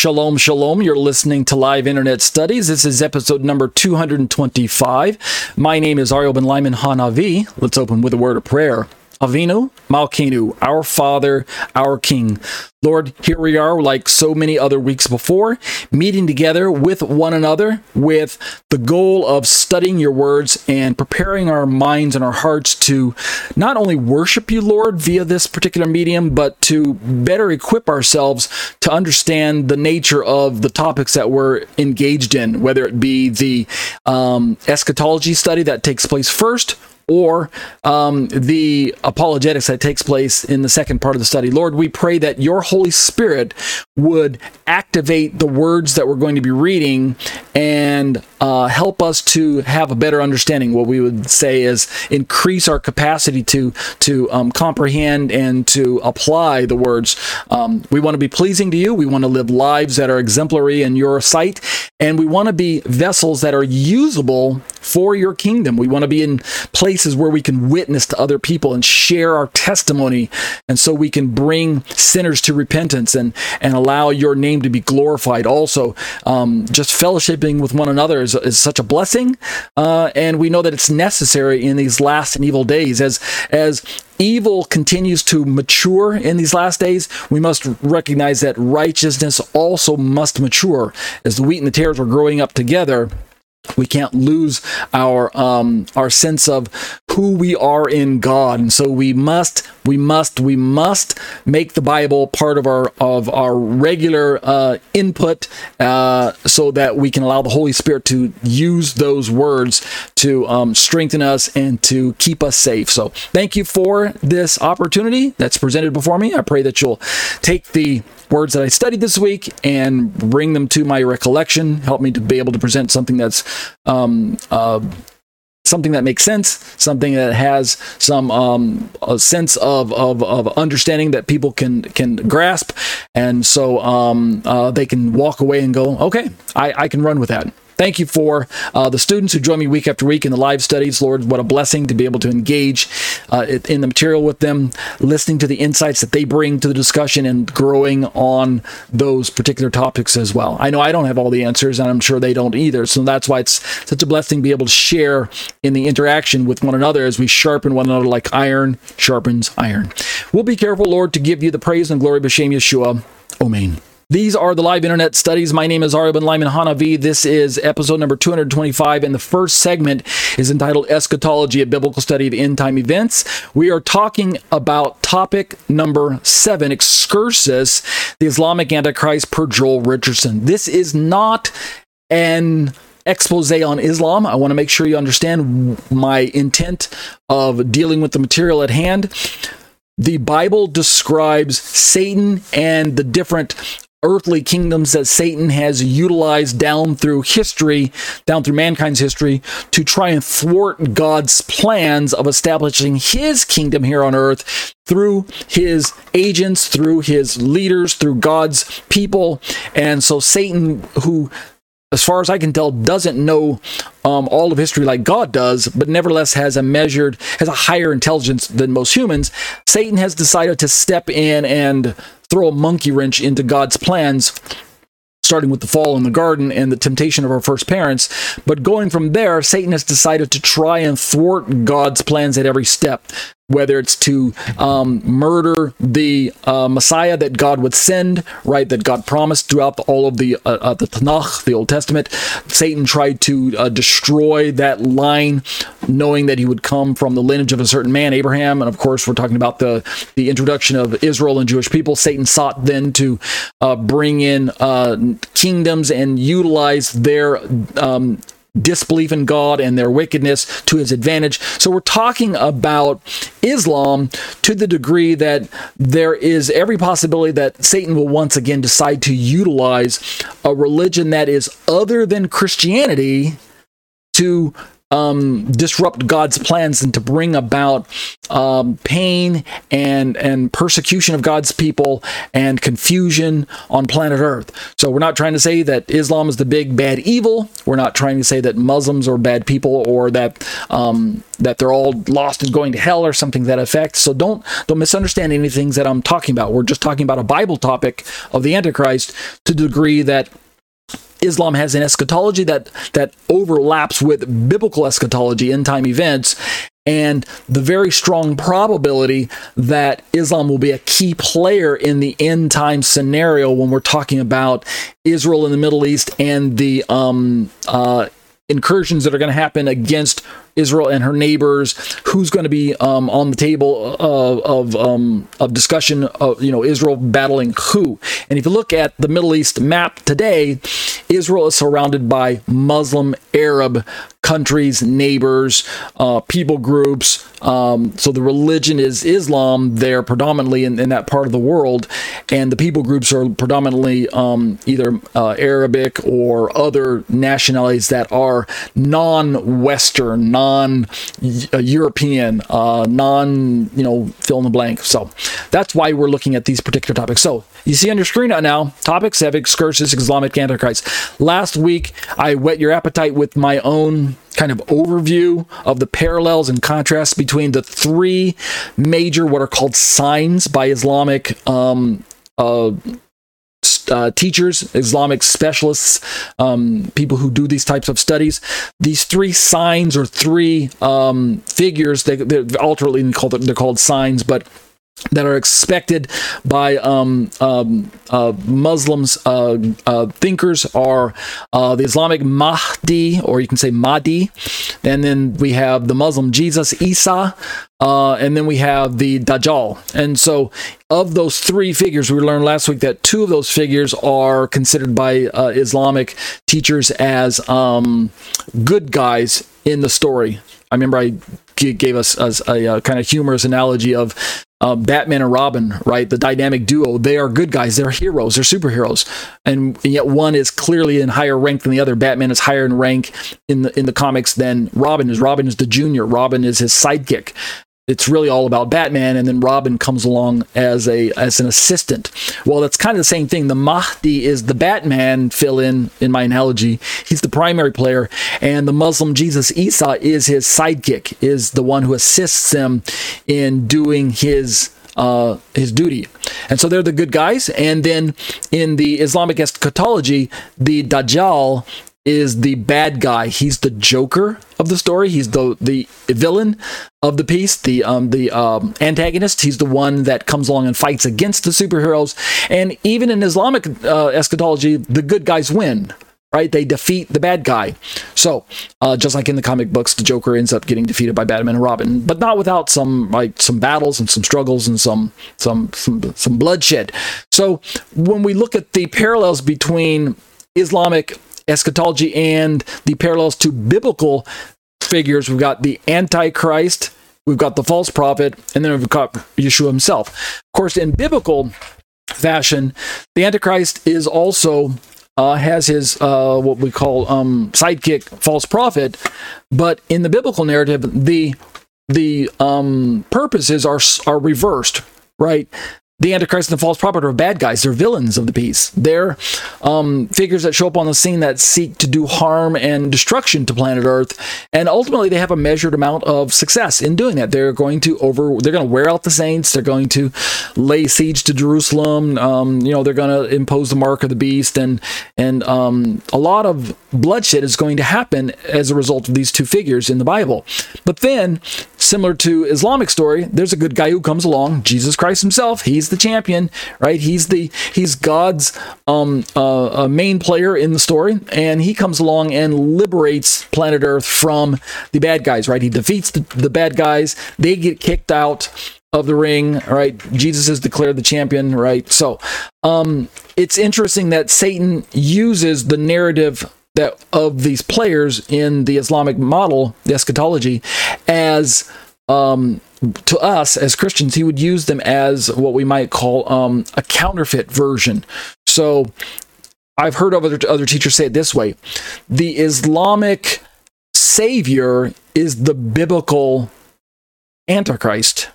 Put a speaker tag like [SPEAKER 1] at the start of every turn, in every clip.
[SPEAKER 1] Shalom, shalom. You're listening to Live Internet Studies. This is episode number 225. My name is Ariel ben-Lyman HaNaviy. Let's open with a word of prayer. Avinu, Malkenu, our Father, our King. Lord, here we are, like so many other weeks before, meeting together with one another with the goal of studying your words and preparing our minds and our hearts to not only worship you, Lord, via this particular medium, but to better equip ourselves to understand the nature of the topics that we're engaged in, whether it be the um, eschatology study that takes place first or um, the apologetics that takes place in the second part of the study. Lord, we pray that your Holy Spirit would activate the words that we're going to be reading and uh, help us to have a better understanding. What we would say is increase our capacity to to um, comprehend and to apply the words. Um, we want to be pleasing to you. We want to live lives that are exemplary in your sight, and we want to be vessels that are usable for your kingdom. We want to be in places where we can witness to other people and share our testimony, and so we can bring sinners to repentance and and allow your name to be glorified. Also, um, just fellowshipping with one another is, is such a blessing, uh, and we know that it's necessary in these last and evil days as as evil continues to mature in these last days, we must recognize that righteousness also must mature. As the wheat and the tares are growing up together, we can't lose our um, our sense of who we are in God, and so we must we must we must make the Bible part of our of our regular uh, input, uh, so that we can allow the Holy Spirit to use those words to um, strengthen us and to keep us safe. So, thank you for this opportunity that's presented before me. I pray that you'll take the words that I studied this week and bring them to my recollection. Help me to be able to present something that's um, uh, something that makes sense, something that has some um, sense of, of, of understanding that people can can grasp, and so um, uh, they can walk away and go, okay, I, I can run with that. Thank you for uh, the students who join me week after week in the live studies. Lord, what a blessing to be able to engage uh, in the material with them, listening to the insights that they bring to the discussion and growing on those particular topics as well. I know I don't have all the answers, and I'm sure they don't either. So that's why it's such a blessing to be able to share in the interaction with one another as we sharpen one another like iron sharpens iron. We'll be careful, Lord, to give you the praise and glory, B'Shem Yeshua. Amen. These are the live internet studies. My name is Ariel ben-Lyman HaNaviy. This is episode number 225, and the first segment is entitled Eschatology, a Biblical Study of End Time Events. We are talking about topic number seven, Excursus, the Islamic Antichrist per Joel Richardson. This is not an expose on Islam. I want to make sure you understand my intent of dealing with the material at hand the Bible describes Satan and the different earthly kingdoms that Satan has utilized down through history, down through mankind's history, to try and thwart God's plans of establishing his kingdom here on earth through his agents, through his leaders, through God's people. And so Satan, who as far as I can tell, doesn't know um, all of history like God does, but nevertheless has a measured, has a higher intelligence than most humans. Satan has decided to step in and throw a monkey wrench into God's plans starting with the fall in the garden and the temptation of our first parents. But going from there, Satan has decided to try and thwart God's plans at every step whether it's to um, murder the uh, Messiah that God would send, right? That God promised throughout the, all of the uh, uh, the Tanakh, the Old Testament. Satan tried to uh, destroy that line, knowing that he would come from the lineage of a certain man, Abraham. And of course, we're talking about the the introduction of Israel and Jewish people. Satan sought then to uh, bring in uh, kingdoms and utilize their um, disbelief in God and their wickedness to his advantage. So we're talking about Islam to the degree that there is every possibility that Satan will once again decide to utilize a religion that is other than Christianity to um, disrupt God's plans and to bring about um, pain and and persecution of God's people and confusion on planet Earth. So we're not trying to say that Islam is the big bad evil. We're not trying to say that Muslims are bad people or that um, that they're all lost and going to hell or something that effect. So don't don't misunderstand any things that I'm talking about. We're just talking about a Bible topic of the Antichrist to the degree that Islam has an eschatology that that overlaps with biblical eschatology, end time events, and the very strong probability that Islam will be a key player in the end time scenario when we're talking about Israel in the Middle East and the um, uh, incursions that are going to happen against Israel and her neighbors, who's going to be um, on the table of of, um, of discussion of you know Israel battling who. And if you look at the Middle East map today, Israel is surrounded by Muslim Arab countries, neighbors, uh, people groups. Um, so the religion is Islam there predominantly in, in, that part of the world, and the people groups are predominantly um, either uh, Arabic or other nationalities that are non-Western, non-European, uh, non you know fill in the blank. So that's why we're looking at these particular topics. So you see on your screen right now, topics have excursus Islamic Antichrist. Last week I whet your appetite with my own kind of overview of the parallels and contrasts between the three major what are called signs by Islamic um, uh, uh, teachers, Islamic specialists, um, people who do these types of studies. These three signs or three um, figures, they, they're alternately called they're called signs, but that are expected by um, um, uh, Muslims uh, uh, thinkers are uh, the Islamic Mahdi, or you can say Mahdi, and then we have the Muslim Jesus Isa, uh, and then we have the Dajjal. And so, of those three figures, we learned last week that two of those figures are considered by uh, Islamic teachers as um, good guys in the story. I remember I gave us, us a, a, kind of humorous analogy of uh, Batman and Robin, right? The dynamic duo. They are good guys. They're heroes. They're superheroes, and yet one is clearly in higher rank than the other. Batman is higher in rank in the in the comics than Robin is. Robin is the junior. Robin is his sidekick, it's really all about Batman, and then Robin comes along as a as an assistant. Well, that's kind of the same thing. The Mahdi is the Batman fill in in my analogy. He's the primary player, and the Muslim Jesus Isa is his sidekick, is the one who assists him in doing his uh, his duty. And so they're the good guys. And then in the Islamic eschatology, the Dajjal is the bad guy. He's the Joker of the story. He's the the villain of the piece, the um, the um, antagonist. He's the one that comes along and fights against the superheroes. And even in Islamic uh, eschatology, the good guys win. Right? They defeat the bad guy. So, uh, just like in the comic books, the Joker ends up getting defeated by Batman and Robin, but not without some like some battles and some struggles and some some some, some bloodshed. So, when we look at the parallels between Islamic eschatology and the parallels to biblical figures. We've got the Antichrist, we've got the false prophet, and then we've got Yeshua himself. Of course, in biblical fashion, the Antichrist is also uh, has his uh, what we call um, sidekick, false prophet, but in the biblical narrative, the the um, purposes are are reversed. Right, the Antichrist and the false prophet are bad guys. They're villains of the piece. They're um, figures that show up on the scene that seek to do harm and destruction to planet Earth, and ultimately they have a measured amount of success in doing that. They're going to over. They're going to wear out the saints. They're going to lay siege to Jerusalem. Um, you know, they're going to impose the mark of the beast, and and um, a lot of bloodshed is going to happen as a result of these two figures in the Bible. But then, similar to Islamic story, there's a good guy who comes along, Jesus Christ Himself. He's the champion, right? He's the he's God's um, uh, main player in the story, and he comes along and liberates planet Earth from the bad guys, right? He defeats the, the bad guys. They get kicked out of the ring, right? Jesus is declared the champion, right? So, um, it's interesting that Satan uses the narrative that of these players in the Islamic model, the eschatology, as um, to us as Christians, he would use them as what we might call um, a counterfeit version. So I've heard other, other teachers say it this way the Islamic Savior is the biblical Antichrist.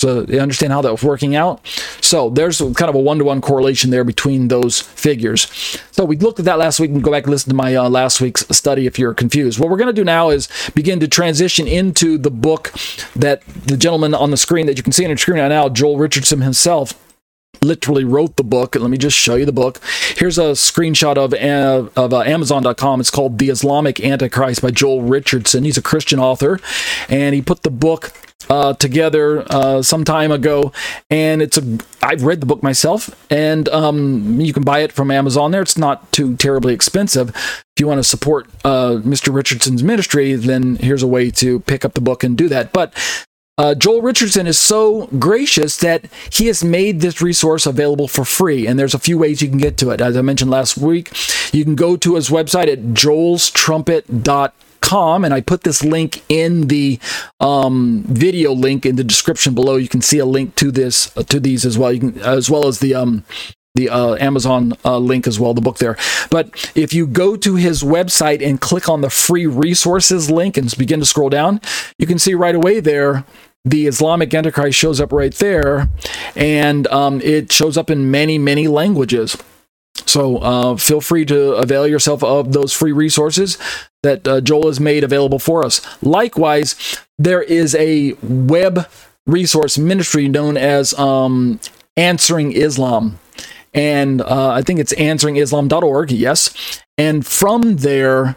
[SPEAKER 1] So you understand how that was working out? So there's kind of a one-to-one correlation there between those figures. So we looked at that last week and go back and listen to my uh, last week's study if you're confused. What we're going to do now is begin to transition into the book that the gentleman on the screen that you can see on your screen right now, Joel Richardson himself, literally wrote the book. Let me just show you the book. Here's a screenshot of uh, of uh, Amazon.com. It's called The Islamic Antichrist by Joel Richardson. He's a Christian author, and he put the book uh, together uh, some time ago, and it's a. I've read the book myself, and um, you can buy it from Amazon. There, it's not too terribly expensive. If you want to support uh, Mr. Richardson's ministry, then here's a way to pick up the book and do that. But uh, Joel Richardson is so gracious that he has made this resource available for free, and there's a few ways you can get to it. As I mentioned last week, you can go to his website at joelstrumpet.com, and I put this link in the um, video link in the description below. You can see a link to this uh, to these as well. You can as well as the um, the uh, Amazon uh, link as well, the book there. But if you go to his website and click on the free resources link and begin to scroll down, you can see right away there the Islamic Antichrist shows up right there, and um, it shows up in many, many languages. So uh, feel free to avail yourself of those free resources that uh, Joel has made available for us. Likewise, there is a web resource ministry known as um, Answering Islam. And uh, I think it's answeringislam.org, yes. And from there,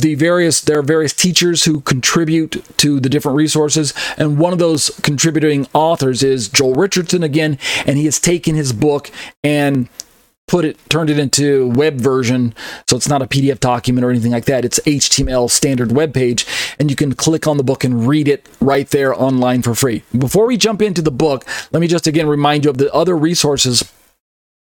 [SPEAKER 1] the various there are various teachers who contribute to the different resources and one of those contributing authors is Joel Richardson again and he has taken his book and put it turned it into web version so it's not a pdf document or anything like that. It's html standard web page and you can click on the book and read it right there online for free. Before we jump into the book let me just again remind you of the other resources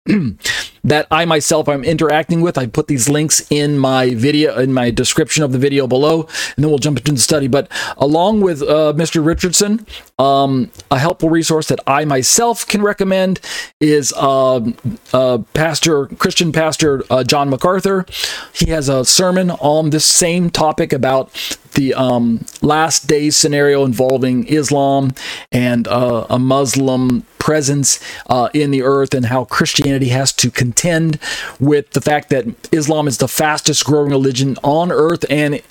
[SPEAKER 1] that I myself I'm interacting with. I put these links in my video, in my description of the video below, and then we'll jump into the study. But along with uh, Mr. Richardson, um, a helpful resource that I myself can recommend is uh, uh, Pastor Christian Pastor uh, John MacArthur. He has a sermon on this same topic about the um, last days scenario involving Islam and uh, a Muslim presence uh, in the earth and how Christianity has to contend with the fact that Islam is the fastest growing religion on earth and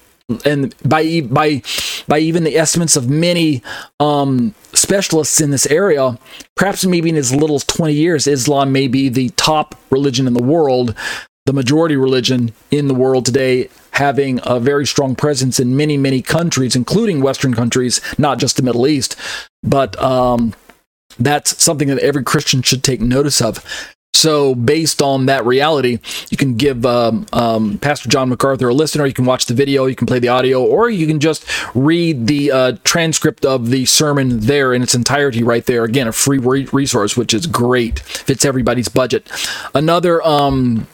[SPEAKER 1] and by by by even the estimates of many um, specialists in this area, perhaps maybe in as little as 20 years, Islam may be the top religion in the world, the majority religion in the world today, having a very strong presence in many many countries, including Western countries, not just the Middle East, but um, that's something that every Christian should take notice of. So, based on that reality, you can give um, um, Pastor John MacArthur a listen, or you can watch the video, you can play the audio, or you can just read the uh, transcript of the sermon there in its entirety right there. Again, a free re- resource, which is great, fits everybody's budget. Another um,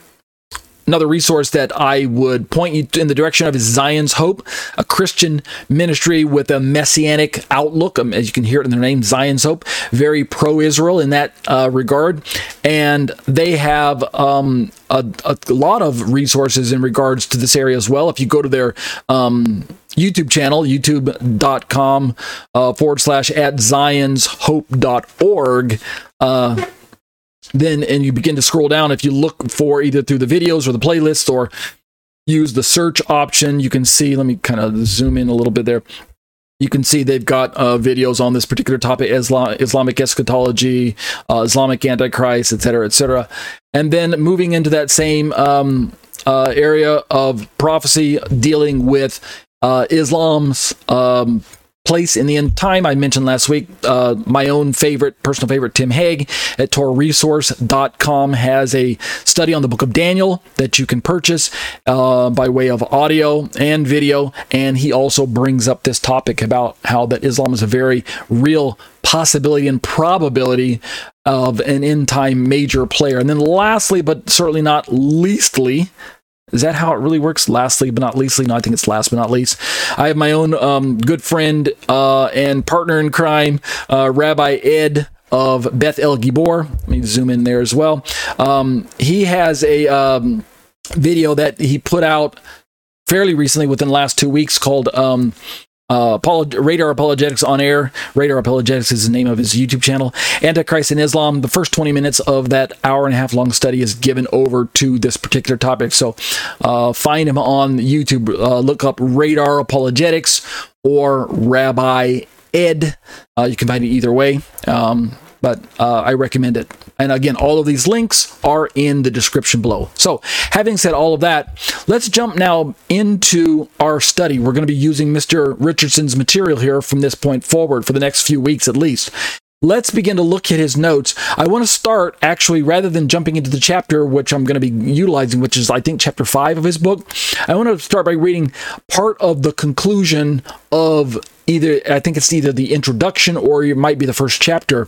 [SPEAKER 1] Another resource that I would point you in the direction of is Zion's Hope, a Christian ministry with a messianic outlook. Um, as you can hear it in their name, Zion's Hope, very pro Israel in that uh, regard. And they have um, a, a, lot of resources in regards to this area as well. If you go to their um, YouTube channel, youtube.com uh, forward slash at zionshope.org. Uh, then and you begin to scroll down if you look for either through the videos or the playlists or use the search option you can see let me kind of zoom in a little bit there. You can see they've got uh, videos on this particular topic Islam, islamic eschatology uh, islamic antichrist etc etc and then moving into that same um, uh, area of prophecy dealing with uh, islam's um, place in the end time. I mentioned last week uh, my own favorite, personal favorite, Tim Hegg at TorahResource.com has a study on the book of Daniel that you can purchase uh, by way of audio and video. And he also brings up this topic about how that Islam is a very real possibility and probability of an end time major player. And then lastly, but certainly not leastly, is that how it really works? Lastly, but not leastly, no, I think it's last but not least. I have my own um, good friend uh, and partner in crime, uh, Rabbi Ed of Beth El Gibor. Let me zoom in there as well. Um, he has a um, video that he put out fairly recently, within the last two weeks, called um, uh, Radar Apologetics on Air. Radar Apologetics is the name of his YouTube channel. Antichrist in Islam. The first 20 minutes of that hour and a half long study is given over to this particular topic. So uh, find him on YouTube. Uh, look up Radar Apologetics or Rabbi Ed. Uh, you can find it either way. Um, but uh, I recommend it. And again, all of these links are in the description below. So, having said all of that, let's jump now into our study. We're going to be using Mr. Richardson's material here from this point forward for the next few weeks at least. Let's begin to look at his notes. I want to start actually, rather than jumping into the chapter, which I'm going to be utilizing, which is, I think, chapter five of his book. I want to start by reading part of the conclusion of either, I think it's either the introduction or it might be the first chapter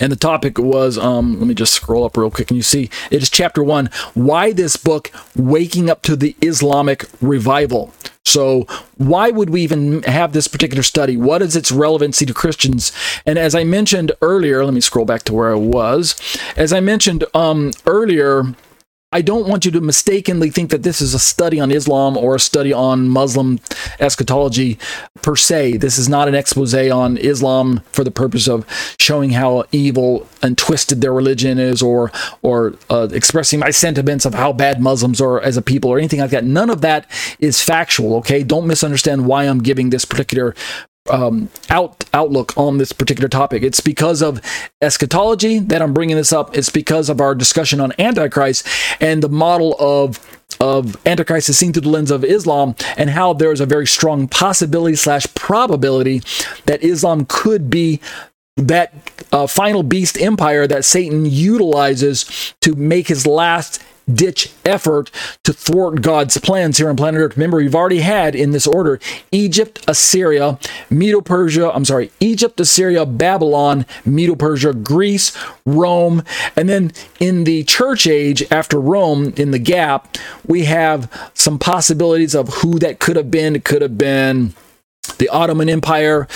[SPEAKER 1] and the topic was um, let me just scroll up real quick and you see it is chapter one why this book waking up to the islamic revival. So why would we even have this particular study? What is its relevancy to christians? And as i mentioned earlier let me scroll back to where i was. As i mentioned um, earlier I don't want you to mistakenly think that this is a study on Islam or a study on Muslim eschatology per se. This is not an expose on Islam for the purpose of showing how evil and twisted their religion is or or uh, expressing my sentiments of how bad Muslims are as a people or anything like that. None of that is factual, okay? Don't misunderstand why I'm giving this particular um, out outlook on this particular topic. It's because of eschatology that I'm bringing this up. It's because of our discussion on Antichrist and the model of of Antichrist is seen through the lens of Islam and how there is a very strong possibility slash probability that Islam could be that uh, final beast empire that Satan utilizes to make his last ditch effort to thwart God's plans here on planet Earth. Remember, we've already had in this order Egypt, Assyria, Medo Persia, I'm sorry, Egypt, Assyria, Babylon, Medo Persia, Greece, Rome, and then in the church age after Rome, in the gap, we have some possibilities of who that could have been. It could have been the Ottoman Empire,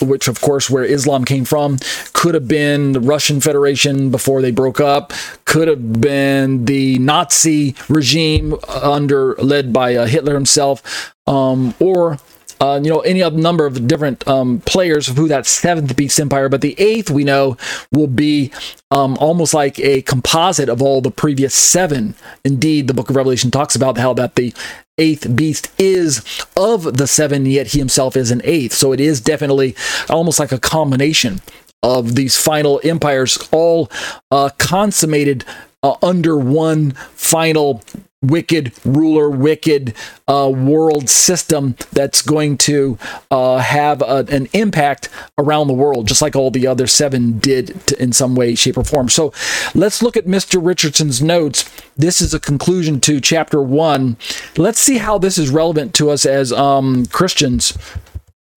[SPEAKER 1] which of course where Islam came from, could have been the Russian Federation before they broke up, could have been the Nazi regime under led by uh, Hitler himself, um, or uh, you know, any other number of different um, players of who that seventh beast empire, but the eighth we know will be um, almost like a composite of all the previous seven. Indeed, the book of Revelation talks about how that the eighth beast is of the seven, yet he himself is an eighth. So it is definitely almost like a combination of these final empires, all uh, consummated uh, under one final wicked ruler, wicked uh, world system that's going to uh, have a, an impact around the world, just like all the other seven did to, in some way, shape, or form. So let's look at Mr. Richardson's notes. This is a conclusion to chapter one. Let's see how this is relevant to us as um, Christians.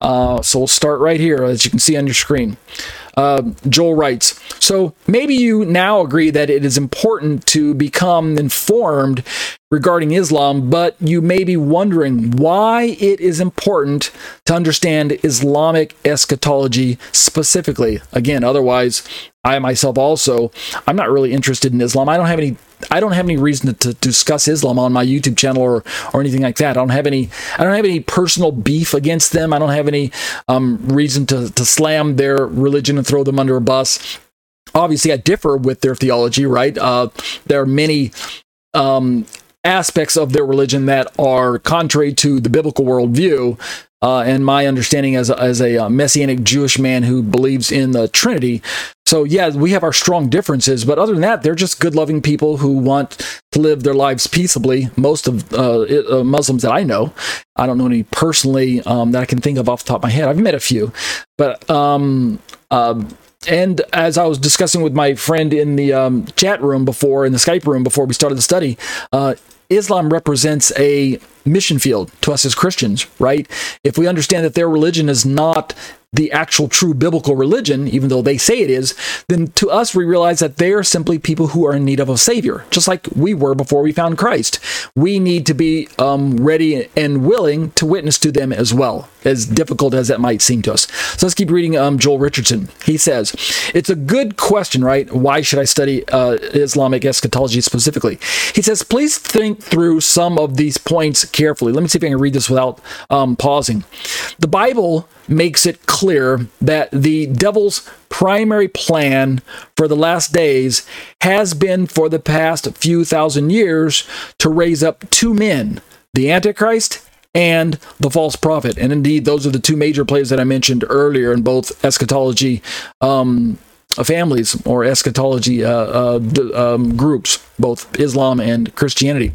[SPEAKER 1] Uh, so we'll start right here, as you can see on your screen. Uh, Joel writes So maybe you now agree that it is important to become informed regarding Islam, but you may be wondering why it is important to understand Islamic eschatology specifically. Again, otherwise, I myself also, I'm not really interested in Islam. I don't have any I don't have any reason to, to, discuss Islam on my YouTube channel or or anything like that. I don't have any I don't have any personal beef against them. I don't have any um, reason to to slam their religion and throw them under a bus. Obviously, I differ with their theology. Right? Uh, there are many um, aspects of their religion that are contrary to the biblical worldview. Uh, and my understanding as a, as a uh, messianic Jewish man who believes in the Trinity. So, yeah, we have our strong differences, but other than that, they're just good loving people who want to live their lives peaceably. Most of uh, uh, Muslims that I know, I don't know any personally um, that I can think of off the top of my head. I've met a few, but um, uh, and as I was discussing with my friend in the um, chat room before, in the Skype room before we started the study, uh, Islam represents a mission field to us as Christians, right? If we understand that their religion is not the actual true biblical religion, even though they say it is, then to us we realize that they are simply people who are in need of a savior, just like we were before we found Christ. We need to be um, ready and willing to witness to them as well. as difficult as that might seem to us. So let's keep reading um, Joel Richardson. He says, It's a good question, right? Why should I study uh, Islamic eschatology specifically? He says, Please think through some of these points carefully. Let me see if I can read this without um, pausing. The Bible makes it clear that the devil's primary plan for the last days has been for the past few thousand years to raise up two men, the Antichrist and the false prophet. And indeed, those are the two major players that I mentioned earlier in both eschatology um, families or eschatology uh, uh, um, groups, both Islam and Christianity.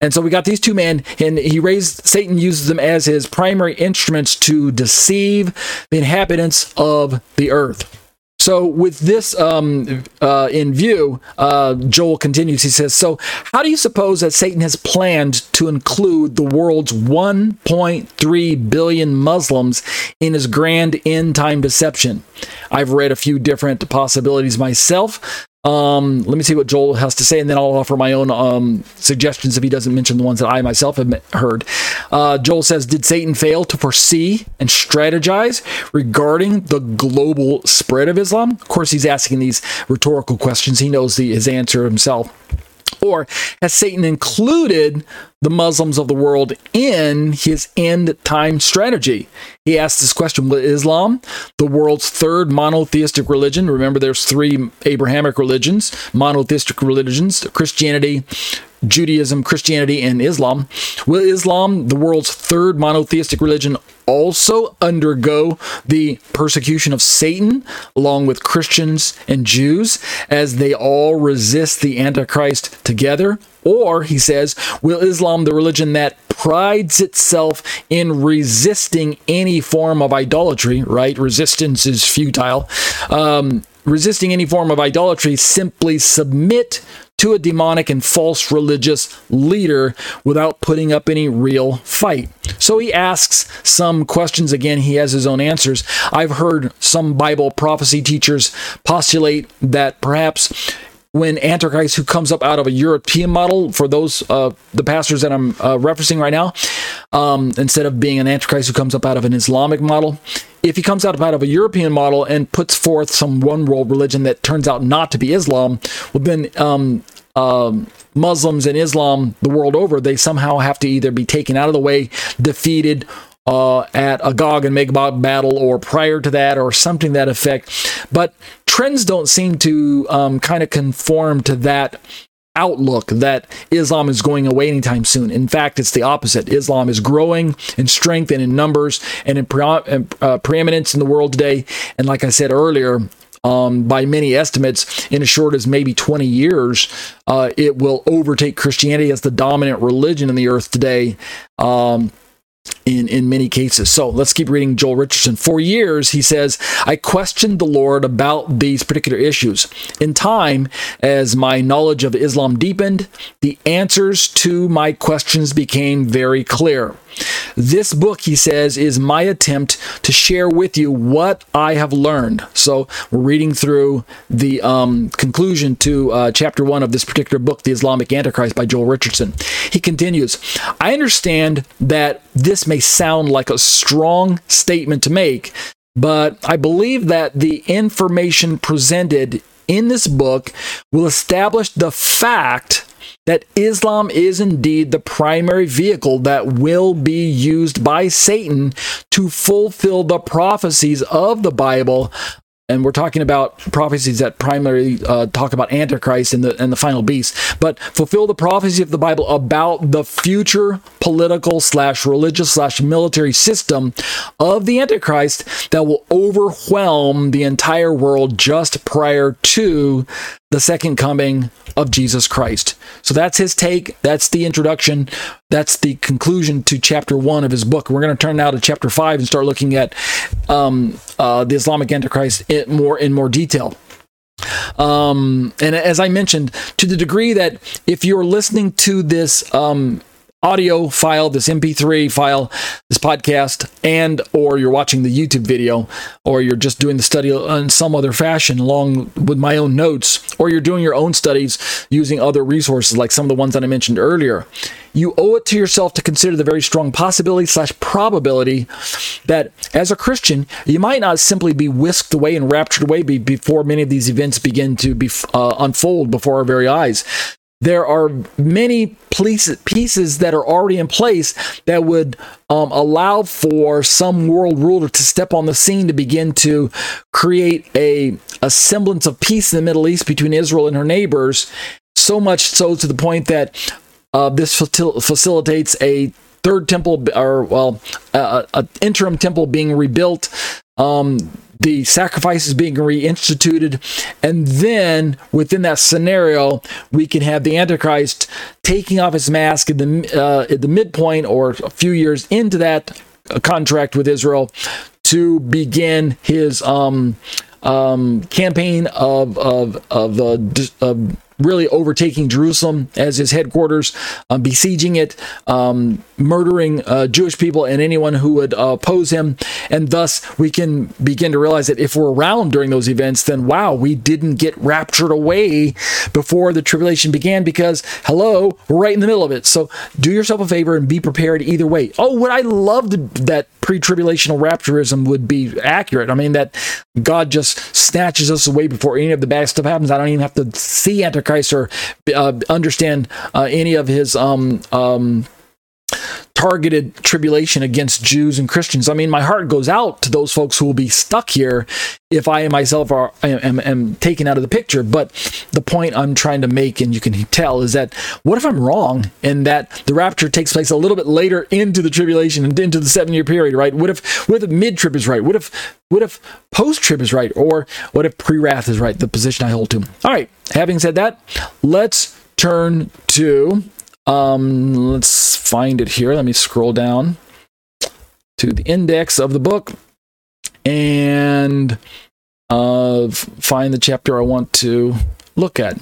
[SPEAKER 1] And so we got these two men, and he raised Satan uses them as his primary instruments to deceive the inhabitants of the earth. So, with this um, uh, in view, uh, Joel continues. He says, So, how do you suppose that Satan has planned to include the world's 1.3 billion Muslims in his grand end time deception? I've read a few different possibilities myself. Um, let me see what Joel has to say, and then I'll offer my own um, suggestions if he doesn't mention the ones that I myself have heard. Uh, Joel says, Did Satan fail to foresee and strategize regarding the global spread of Islam? Of course, he's asking these rhetorical questions. He knows the, his answer himself. Or has Satan included the Muslims of the world in his end time strategy? He asked this question Will Islam, the world's third monotheistic religion, remember there's three Abrahamic religions, monotheistic religions, Christianity, Judaism, Christianity, and Islam. Will Islam, the world's third monotheistic religion, also undergo the persecution of Satan along with Christians and Jews as they all resist the Antichrist together? Or, he says, will Islam, the religion that prides itself in resisting any form of idolatry, right? Resistance is futile. Um, resisting any form of idolatry, simply submit to a demonic and false religious leader without putting up any real fight. So he asks some questions. Again, he has his own answers. I've heard some Bible prophecy teachers postulate that perhaps when Antichrist, who comes up out of a European model, for those uh, the pastors that I'm uh, referencing right now, um, instead of being an Antichrist who comes up out of an Islamic model, if he comes out out of a European model and puts forth some one world religion that turns out not to be Islam, well, then um, um, Muslims and Islam the world over, they somehow have to either be taken out of the way, defeated, uh, at a Gog and Magog battle or prior to that or something that effect. But trends don't seem to um, kind of conform to that outlook that Islam is going away anytime soon. In fact, it's the opposite. Islam is growing in strength and in numbers and in pre- uh, preeminence in the world today. And like I said earlier, um, by many estimates, in as short as maybe 20 years, uh, it will overtake Christianity as the dominant religion in the earth today. Um, in, in many cases. So let's keep reading Joel Richardson. For years, he says, I questioned the Lord about these particular issues. In time, as my knowledge of Islam deepened, the answers to my questions became very clear. This book, he says, is my attempt to share with you what I have learned. So we're reading through the um, conclusion to uh, chapter one of this particular book, The Islamic Antichrist by Joel Richardson. He continues I understand that this may sound like a strong statement to make, but I believe that the information presented in this book will establish the fact that Islam is indeed the primary vehicle that will be used by Satan to fulfill the prophecies of the Bible and we're talking about prophecies that primarily uh, talk about Antichrist and the and the final beast, but fulfill the prophecy of the Bible about the future political slash religious slash military system of the Antichrist that will overwhelm the entire world just prior to the second coming of Jesus Christ. So that's his take. That's the introduction. That's the conclusion to chapter one of his book. We're going to turn now to chapter five and start looking at um, uh, the Islamic Antichrist in more in more detail. Um, and as I mentioned, to the degree that if you're listening to this um, audio file, this MP3 file, this podcast, and or you're watching the YouTube video, or you're just doing the study in some other fashion along with my own notes, or you're doing your own studies using other resources like some of the ones that I mentioned earlier, you owe it to yourself to consider the very strong possibility slash probability that as a Christian, you might not simply be whisked away and raptured away before many of these events begin to be uh, unfold before our very eyes there are many pieces that are already in place that would um, allow for some world ruler to step on the scene to begin to create a, a semblance of peace in the Middle East between Israel and her neighbors. So much so to the point that uh, this facilitates a third temple, or well, an interim temple being rebuilt. Um, the sacrifices being reinstituted, and then within that scenario, we can have the Antichrist taking off his mask at the uh, at the midpoint or a few years into that contract with Israel to begin his um, um, campaign of of of, uh, of really overtaking Jerusalem as his headquarters, um, besieging it, um, murdering uh, Jewish people and anyone who would uh, oppose him. And thus, we can begin to realize that if we're around during those events, then wow, we didn't get raptured away before the tribulation began because, hello, we're right in the middle of it. So do yourself a favor and be prepared either way. Oh, what I loved that pre-tribulational rapturism would be accurate. I mean that God just snatches us away before any of the bad stuff happens. I don't even have to see Antichrist or uh, understand uh, any of his um, um, targeted tribulation against Jews and Christians. I mean, my heart goes out to those folks who will be stuck here if I and myself are am, am, taken out of the picture. But the point I'm trying to make, and you can tell, is that what if I'm wrong and that the rapture takes place a little bit later into the tribulation and into the seven year period, right? What if what if mid trib is right? What if what if post trib is right? Or what if pre wrath is right? The position I hold to. All right. Having said that, let's turn to um, let's find it here. Let me scroll down to the index of the book and uh, find the chapter I want to look at.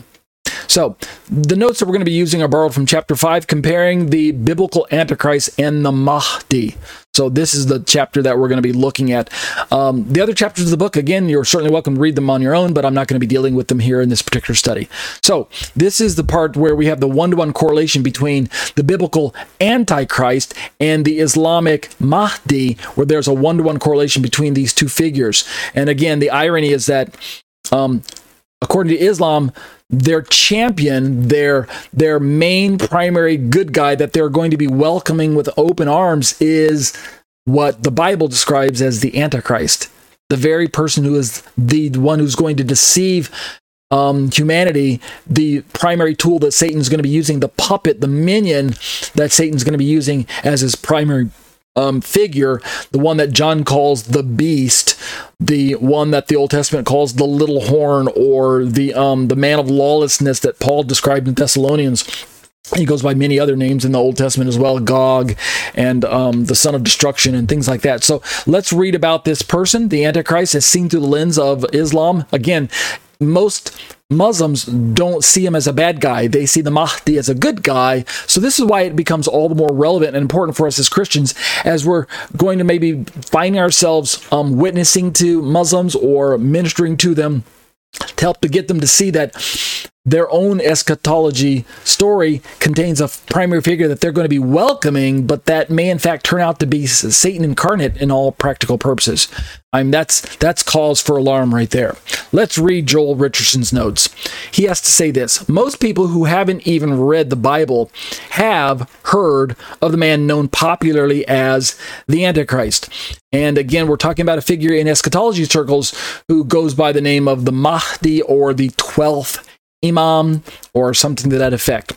[SPEAKER 1] So, the notes that we're going to be using are borrowed from chapter 5, comparing the biblical Antichrist and the Mahdi. So, this is the chapter that we're going to be looking at. Um, the other chapters of the book, again, you're certainly welcome to read them on your own, but I'm not going to be dealing with them here in this particular study. So, this is the part where we have the one to one correlation between the biblical Antichrist and the Islamic Mahdi, where there's a one to one correlation between these two figures. And again, the irony is that um, according to Islam, their champion, their their main primary good guy that they're going to be welcoming with open arms is what the Bible describes as the Antichrist, the very person who is the one who's going to deceive um, humanity, the primary tool that Satan's going to be using, the puppet, the minion that Satan's going to be using as his primary um, figure, the one that John calls the beast, the one that the Old Testament calls the little horn, or the um, the man of lawlessness that Paul described in Thessalonians. He goes by many other names in the Old Testament as well, Gog and um, the son of destruction and things like that. So let's read about this person, the Antichrist, as seen through the lens of Islam. Again, most Muslims don't see him as a bad guy. They see the Mahdi as a good guy. So this is why it becomes all the more relevant and important for us as Christians as we're going to maybe finding ourselves um, witnessing to Muslims or ministering to them to help to get them to see that their own eschatology story contains a primary figure that they're going to be welcoming, but that may in fact turn out to be Satan incarnate in all practical purposes. I mean, that's that's cause for alarm right there. Let's read Joel Richardson's notes. He has to say this: Most people who haven't even read the Bible have heard of the man known popularly as the Antichrist. And again, we're talking about a figure in eschatology circles who goes by the name of the Mahdi or the twelfth imam or something to that effect.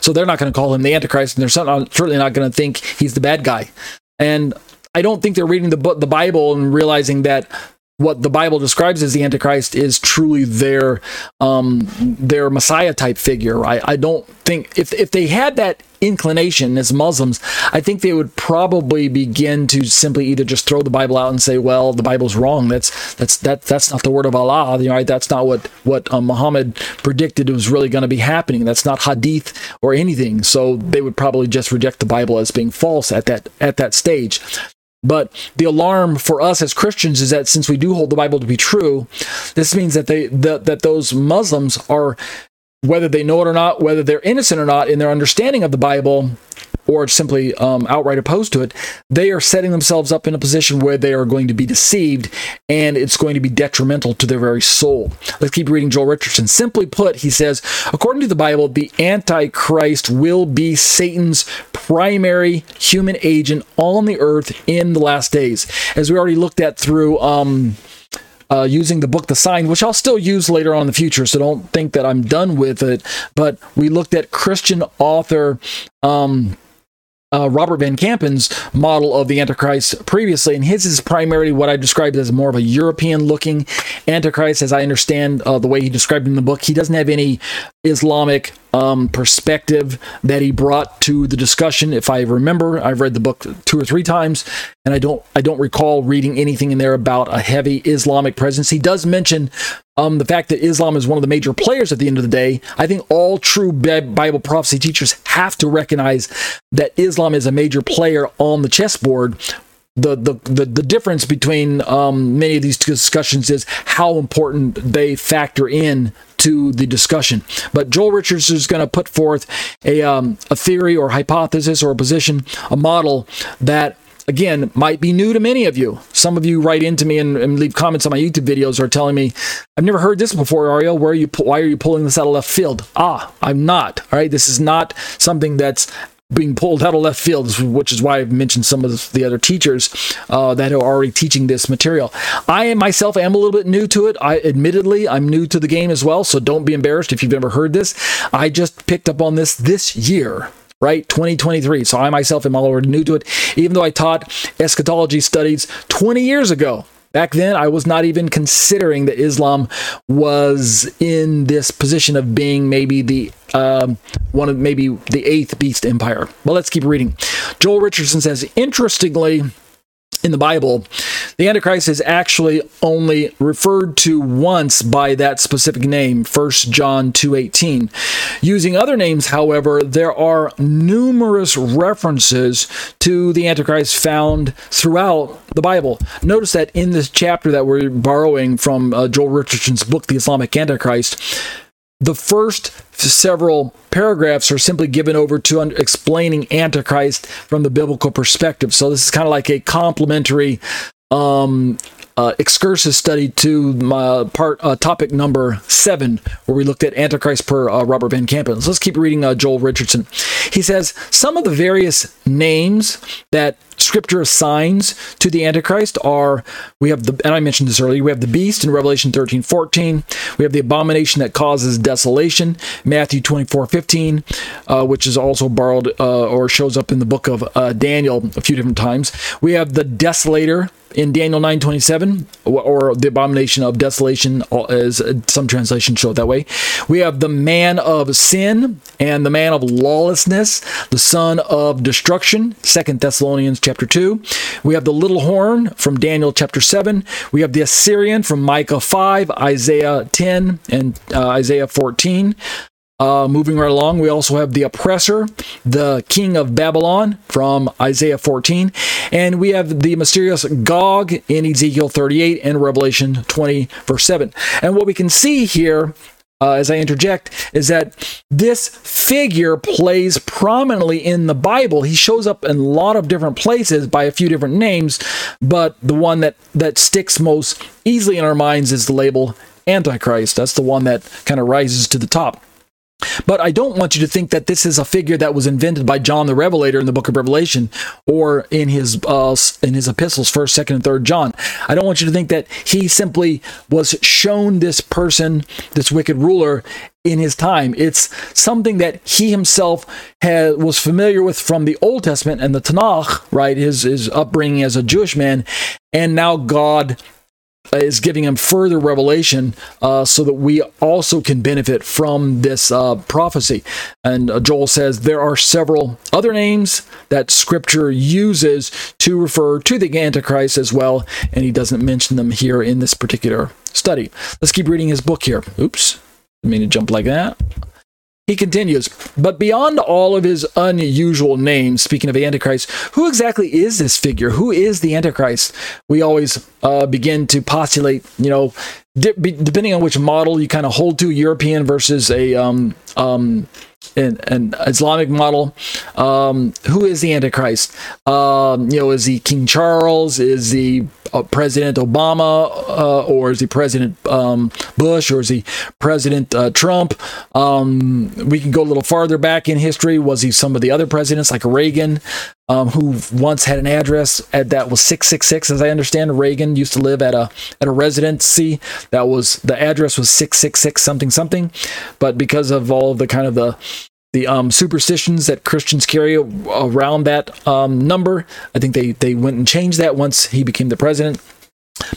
[SPEAKER 1] So they're not going to call him the Antichrist, and they're certainly not going to think he's the bad guy. And I don't think they're reading the the Bible, and realizing that what the Bible describes as the Antichrist is truly their um, their Messiah type figure. I, I don't think if if they had that inclination as Muslims, I think they would probably begin to simply either just throw the Bible out and say, "Well, the Bible's wrong. That's that's that that's not the word of Allah. You know, right? That's not what what um, Muhammad predicted was really going to be happening. That's not hadith or anything." So they would probably just reject the Bible as being false at that at that stage. But the alarm for us as Christians is that since we do hold the Bible to be true, this means that they that, that those Muslims are whether they know it or not, whether they're innocent or not in their understanding of the Bible, or simply um, outright opposed to it, they are setting themselves up in a position where they are going to be deceived and it's going to be detrimental to their very soul. Let's keep reading Joel Richardson. Simply put, he says, according to the Bible, the Antichrist will be Satan's primary human agent on the earth in the last days. As we already looked at through. Um, uh, using the book The Sign, which I'll still use later on in the future, so don't think that I'm done with it. But we looked at Christian author um, uh, Robert Van Kampen's model of the Antichrist previously, and his is primarily what I described as more of a European looking Antichrist, as I understand uh, the way he described in the book. He doesn't have any Islamic um, perspective that he brought to the discussion. If I remember, I've read the book two or three times, and I don't I don't recall reading anything in there about a heavy Islamic presence. He does mention um, the fact that Islam is one of the major players at the end of the day. I think all true Bible prophecy teachers have to recognize that Islam is a major player on the chessboard the the the, the difference between um, many of these discussions is how important they factor in to the discussion. But Joel Richardson is going to put forth a um, a theory or hypothesis or a position, a model that again might be new to many of you. Some of you write into me and, and leave comments on my YouTube videos are telling me, "I've never heard this before, Ariel. Where are you? Why are you pulling this out of left field?" Ah, I'm not. All right, this is not something that's being pulled out of left field, which is why I've mentioned some of the other teachers uh, that are already teaching this material. I myself am a little bit new to it. I admittedly I'm new to the game as well, so don't be embarrassed if you've never heard this. I just picked up on this this year right? 2023. So I myself am already new to it, even though I taught eschatology studies 20 years ago. Back then, I was not even considering that Islam was in this position of being maybe the um, one of maybe the eighth beast empire. Well, let's keep reading. Joel Richardson says, interestingly, in the Bible, the Antichrist is actually only referred to once by that specific name, 1 John 2:18. Using other names, however, there are numerous references to the Antichrist found throughout the Bible. Notice that in this chapter that we're borrowing from uh, Joel Richardson's book, The Islamic Antichrist, the first several paragraphs are simply given over to un- explaining Antichrist from the biblical perspective. So this is kind of like a complementary um, uh, excursus study to my part uh, topic number seven, where we looked at Antichrist per uh, Robert Van Kampen. So let's keep reading uh, Joel Richardson. He says some of the various names that Scripture assigns to the Antichrist are we have the and I mentioned this earlier. We have the beast in Revelation 13, 14. We have the abomination that causes desolation, Matthew 24, 15, uh, which is also borrowed uh, or shows up in the book of Daniel a few different times. We have the desolator in Daniel 9:27 or the abomination of desolation as some translations show it that way. We have the man of sin and the man of lawlessness, the son of destruction, Second Thessalonians chapter 2. We have the little horn from Daniel chapter 7. We have the Assyrian from Micah 5, Isaiah 10 and uh, Isaiah 14. Uh, moving right along, we also have the oppressor, the king of Babylon from Isaiah 14, and we have the mysterious Gog in Ezekiel 38 and Revelation 20, verse 7. And what we can see here uh, as I interject, is that this figure plays prominently in the Bible. He shows up in a lot of different places by a few different names, but the one that, that sticks most easily in our minds is the label Antichrist. That's the one that kind of rises to the top. But I don't want you to think that this is a figure that was invented by John the Revelator in the book of Revelation or in his uh, in his epistles, first, second, and third John. I don't want you to think that he simply was shown this person, this wicked ruler, in his time. It's something that he himself had, was familiar with from the Old Testament and the Tanakh, right? His his upbringing as a Jewish man, and now God is giving him further revelation uh, so that we also can benefit from this uh, prophecy. And uh, Joel says there are several other names that scripture uses to refer to the Antichrist as well, and he doesn't mention them here in this particular study. Let's keep reading his book here. Oops, I mean to jump like that. He continues, but beyond all of his unusual names, speaking of Antichrist, who exactly is this figure? Who is the Antichrist? We always uh, begin to postulate, you know, de- depending on which model you kind of hold to, European versus a um, um, an, an Islamic model. Um, who is the Antichrist? Um, you know, is he King Charles? Is he President Obama? Uh, or is he President um, Bush? Or is he President uh, Trump? Um, we can go a little farther back in history. Was he some of the other presidents like Reagan? Um, who once had an address at, that was 666 as i understand reagan used to live at a at a residency that was the address was 666 something something but because of all of the kind of the the um, superstitions that Christians carry around that um, number. I think they they went and changed that once he became the president.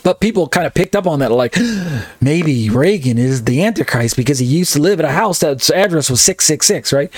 [SPEAKER 1] But people kind of picked up on that, like maybe Reagan is the Antichrist because he used to live at a house that's address was six six six, right?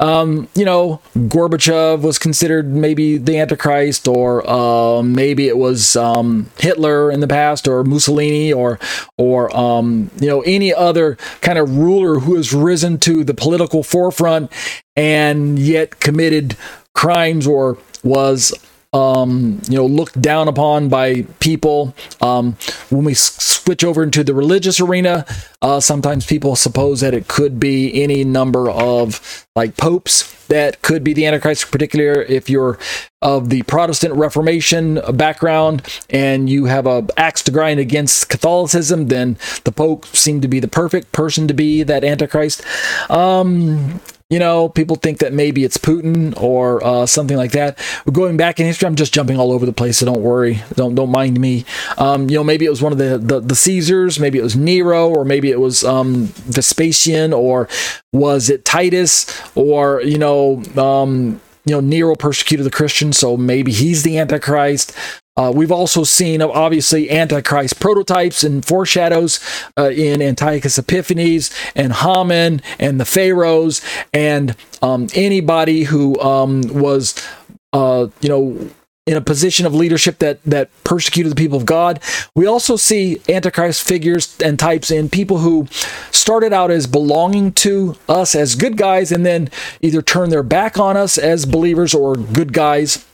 [SPEAKER 1] Um, you know, Gorbachev was considered maybe the Antichrist, or uh, maybe it was um, Hitler in the past, or Mussolini, or or um, you know any other kind of ruler who has risen to the political forefront and yet committed crimes or was um, you know, looked down upon by people. Um, when we switch over into the religious arena, uh, sometimes people suppose that it could be any number of like popes that could be the Antichrist, particularly if you're of the Protestant Reformation background and you have a axe to grind against Catholicism, then the Pope seemed to be the perfect person to be that Antichrist. Um, you know, people think that maybe it's Putin or uh, something like that. We're going back in history. I'm just jumping all over the place, so don't worry. Don't don't mind me. Um, you know, maybe it was one of the, the, the Caesars. Maybe it was Nero, or maybe it was um, Vespasian, or was it Titus, or you know. Um, you know, Nero persecuted the Christians, so maybe he's the Antichrist. Uh, we've also seen, obviously, Antichrist prototypes and foreshadows uh, in Antiochus Epiphanes and Haman and the Pharaohs and um, anybody who um, was, uh, you know, in a position of leadership that that persecuted the people of God. We also see antichrist figures and types in people who started out as belonging to us as good guys and then either turn their back on us as believers or good guys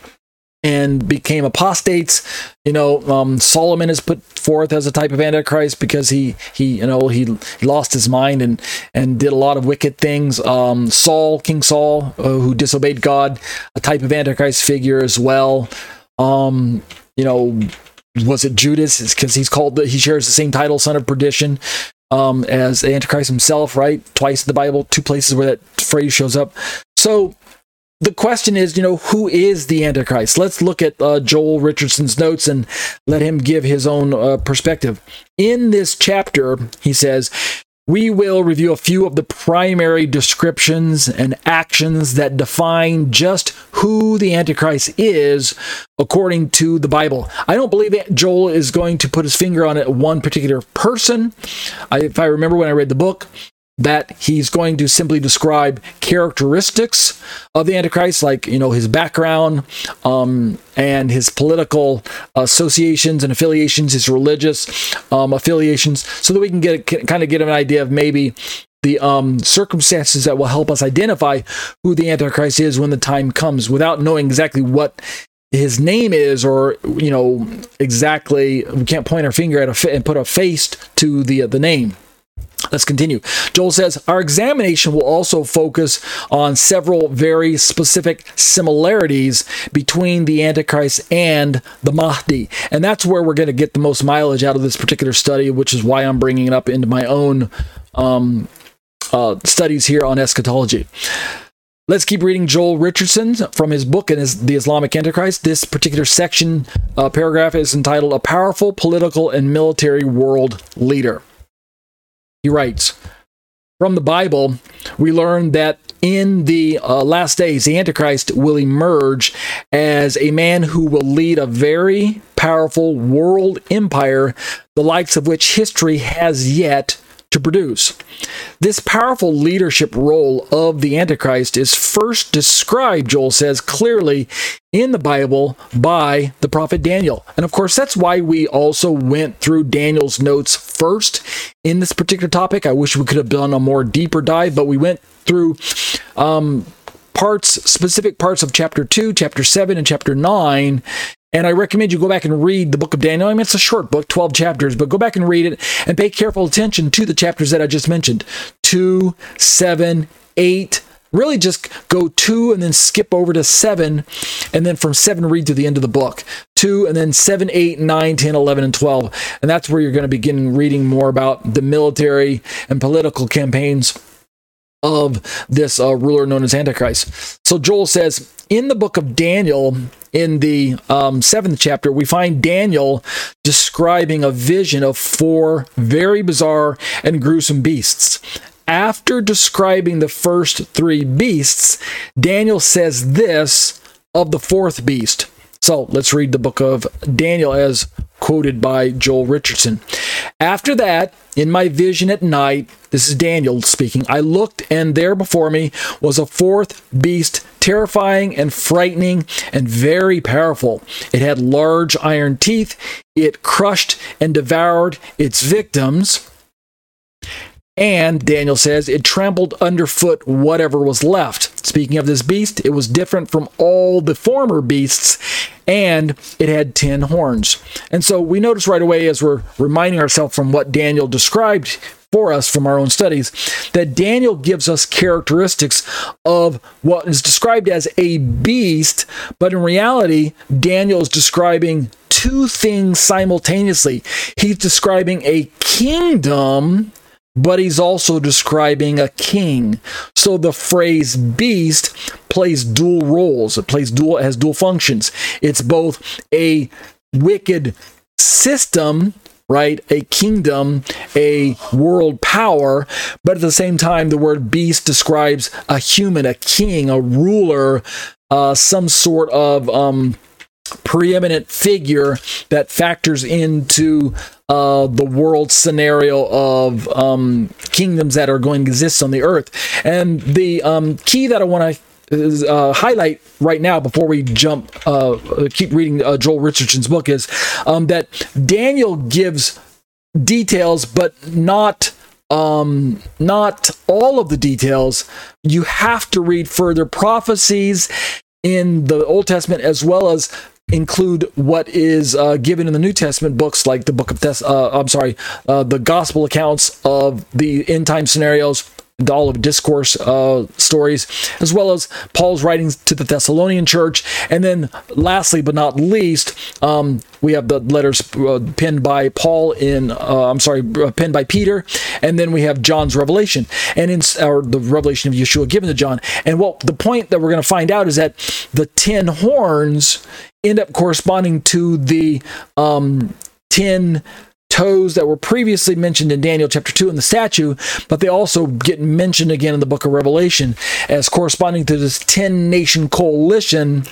[SPEAKER 1] and became apostates. You know, um, Solomon is put forth as a type of antichrist because he he you know he, lost his mind and and did a lot of wicked things. Um, Saul, King Saul, uh, who disobeyed God, a type of antichrist figure as well. Um, you know, was it Judas? because he's called the, he shares the same title, son of perdition. Um, as Antichrist himself, right? Twice in the Bible, two places where that phrase shows up. So the question is, you know, who is the Antichrist? Let's look at uh, Joel Richardson's notes and let him give his own uh, perspective. In this chapter, he says, we will review a few of the primary descriptions and actions that define just who the Antichrist is according to the Bible. I don't believe that Joel is going to put his finger on it, one particular person. I, if I remember when I read the book, that he's going to simply describe characteristics of the Antichrist, like you know his background um, and his political associations and affiliations, his religious um, affiliations, so that we can get kind of get an idea of maybe the um, circumstances that will help us identify who the Antichrist is when the time comes, without knowing exactly what his name is or you know exactly we can't point our finger at a and put a face to the the name Let's continue. Joel says, Our examination will also focus on several very specific similarities between the Antichrist and the Mahdi. And that's where we're going to get the most mileage out of this particular study, which is why I'm bringing it up into my own um, uh, studies here on eschatology. Let's keep reading Joel Richardson from his book and his, The Islamic Antichrist. This particular section, uh, paragraph, is entitled A Powerful Political and Military World Leader. He writes from the Bible, we learn that in the uh, last days, the Antichrist will emerge as a man who will lead a very powerful world empire, the likes of which history has yet to produce. This powerful leadership role of the Antichrist is first described, Joel says, clearly in the Bible by the prophet Daniel. And of course, that's why we also went through Daniel's notes first in this particular topic. I wish we could have done a more deeper dive, but we went through um, parts, specific parts of chapter 2, chapter 7, and chapter 9 and I recommend you go back and read the book of Daniel. I mean, it's a short book, 12 chapters, but go back and read it and pay careful attention to the chapters that I just mentioned 2, 7, 8. Really just go 2 and then skip over to 7, and then from 7 read to the end of the book. 2 and then 7, 8, 9, 10, 11, and 12. And that's where you're going to begin reading more about the military and political campaigns of this uh, ruler known as Antichrist. So Joel says in the book of Daniel, in the um, seventh chapter, we find Daniel describing a vision of four very bizarre and gruesome beasts. After describing the first three beasts, Daniel says this of the fourth beast. So let's read the book of Daniel as quoted by Joel Richardson. After that, in my vision at night, this is Daniel speaking, I looked, and there before me was a fourth beast, terrifying and frightening and very powerful. It had large iron teeth, it crushed and devoured its victims. And Daniel says it trampled underfoot whatever was left. Speaking of this beast, it was different from all the former beasts and it had 10 horns. And so we notice right away as we're reminding ourselves from what Daniel described for us from our own studies that Daniel gives us characteristics of what is described as a beast, but in reality, Daniel is describing two things simultaneously. He's describing a kingdom but he's also describing a king. So the phrase beast plays dual roles. It plays dual has dual functions. It's both a wicked system, right? A kingdom, a world power, but at the same time the word beast describes a human, a king, a ruler, uh, some sort of um, preeminent figure that factors into uh, the world scenario of um, kingdoms that are going to exist on the earth. And the um, key that I want to uh, highlight right now before we jump, uh, keep reading uh, Joel Richardson's book is um, that Daniel gives details, but not um not all of the details you have to read further prophecies in the old testament as well as include what is uh, given in the New Testament books, like the book of Thess- uh, I'm sorry, uh, the gospel accounts of the end time scenarios all of discourse uh, stories, as well as Paul's writings to the Thessalonian church. And then, lastly but not least, um, we have the letters uh, penned by Paul in, uh, I'm sorry, uh, penned by Peter, and then we have John's revelation, and in or the revelation of Yeshua given to John. And what the point that we're going to find out is that the ten horns end up corresponding to the um, ten toes that were previously mentioned in Daniel chapter 2 in the statue, but they also get mentioned again in the book of Revelation as corresponding to this 10 nation coalition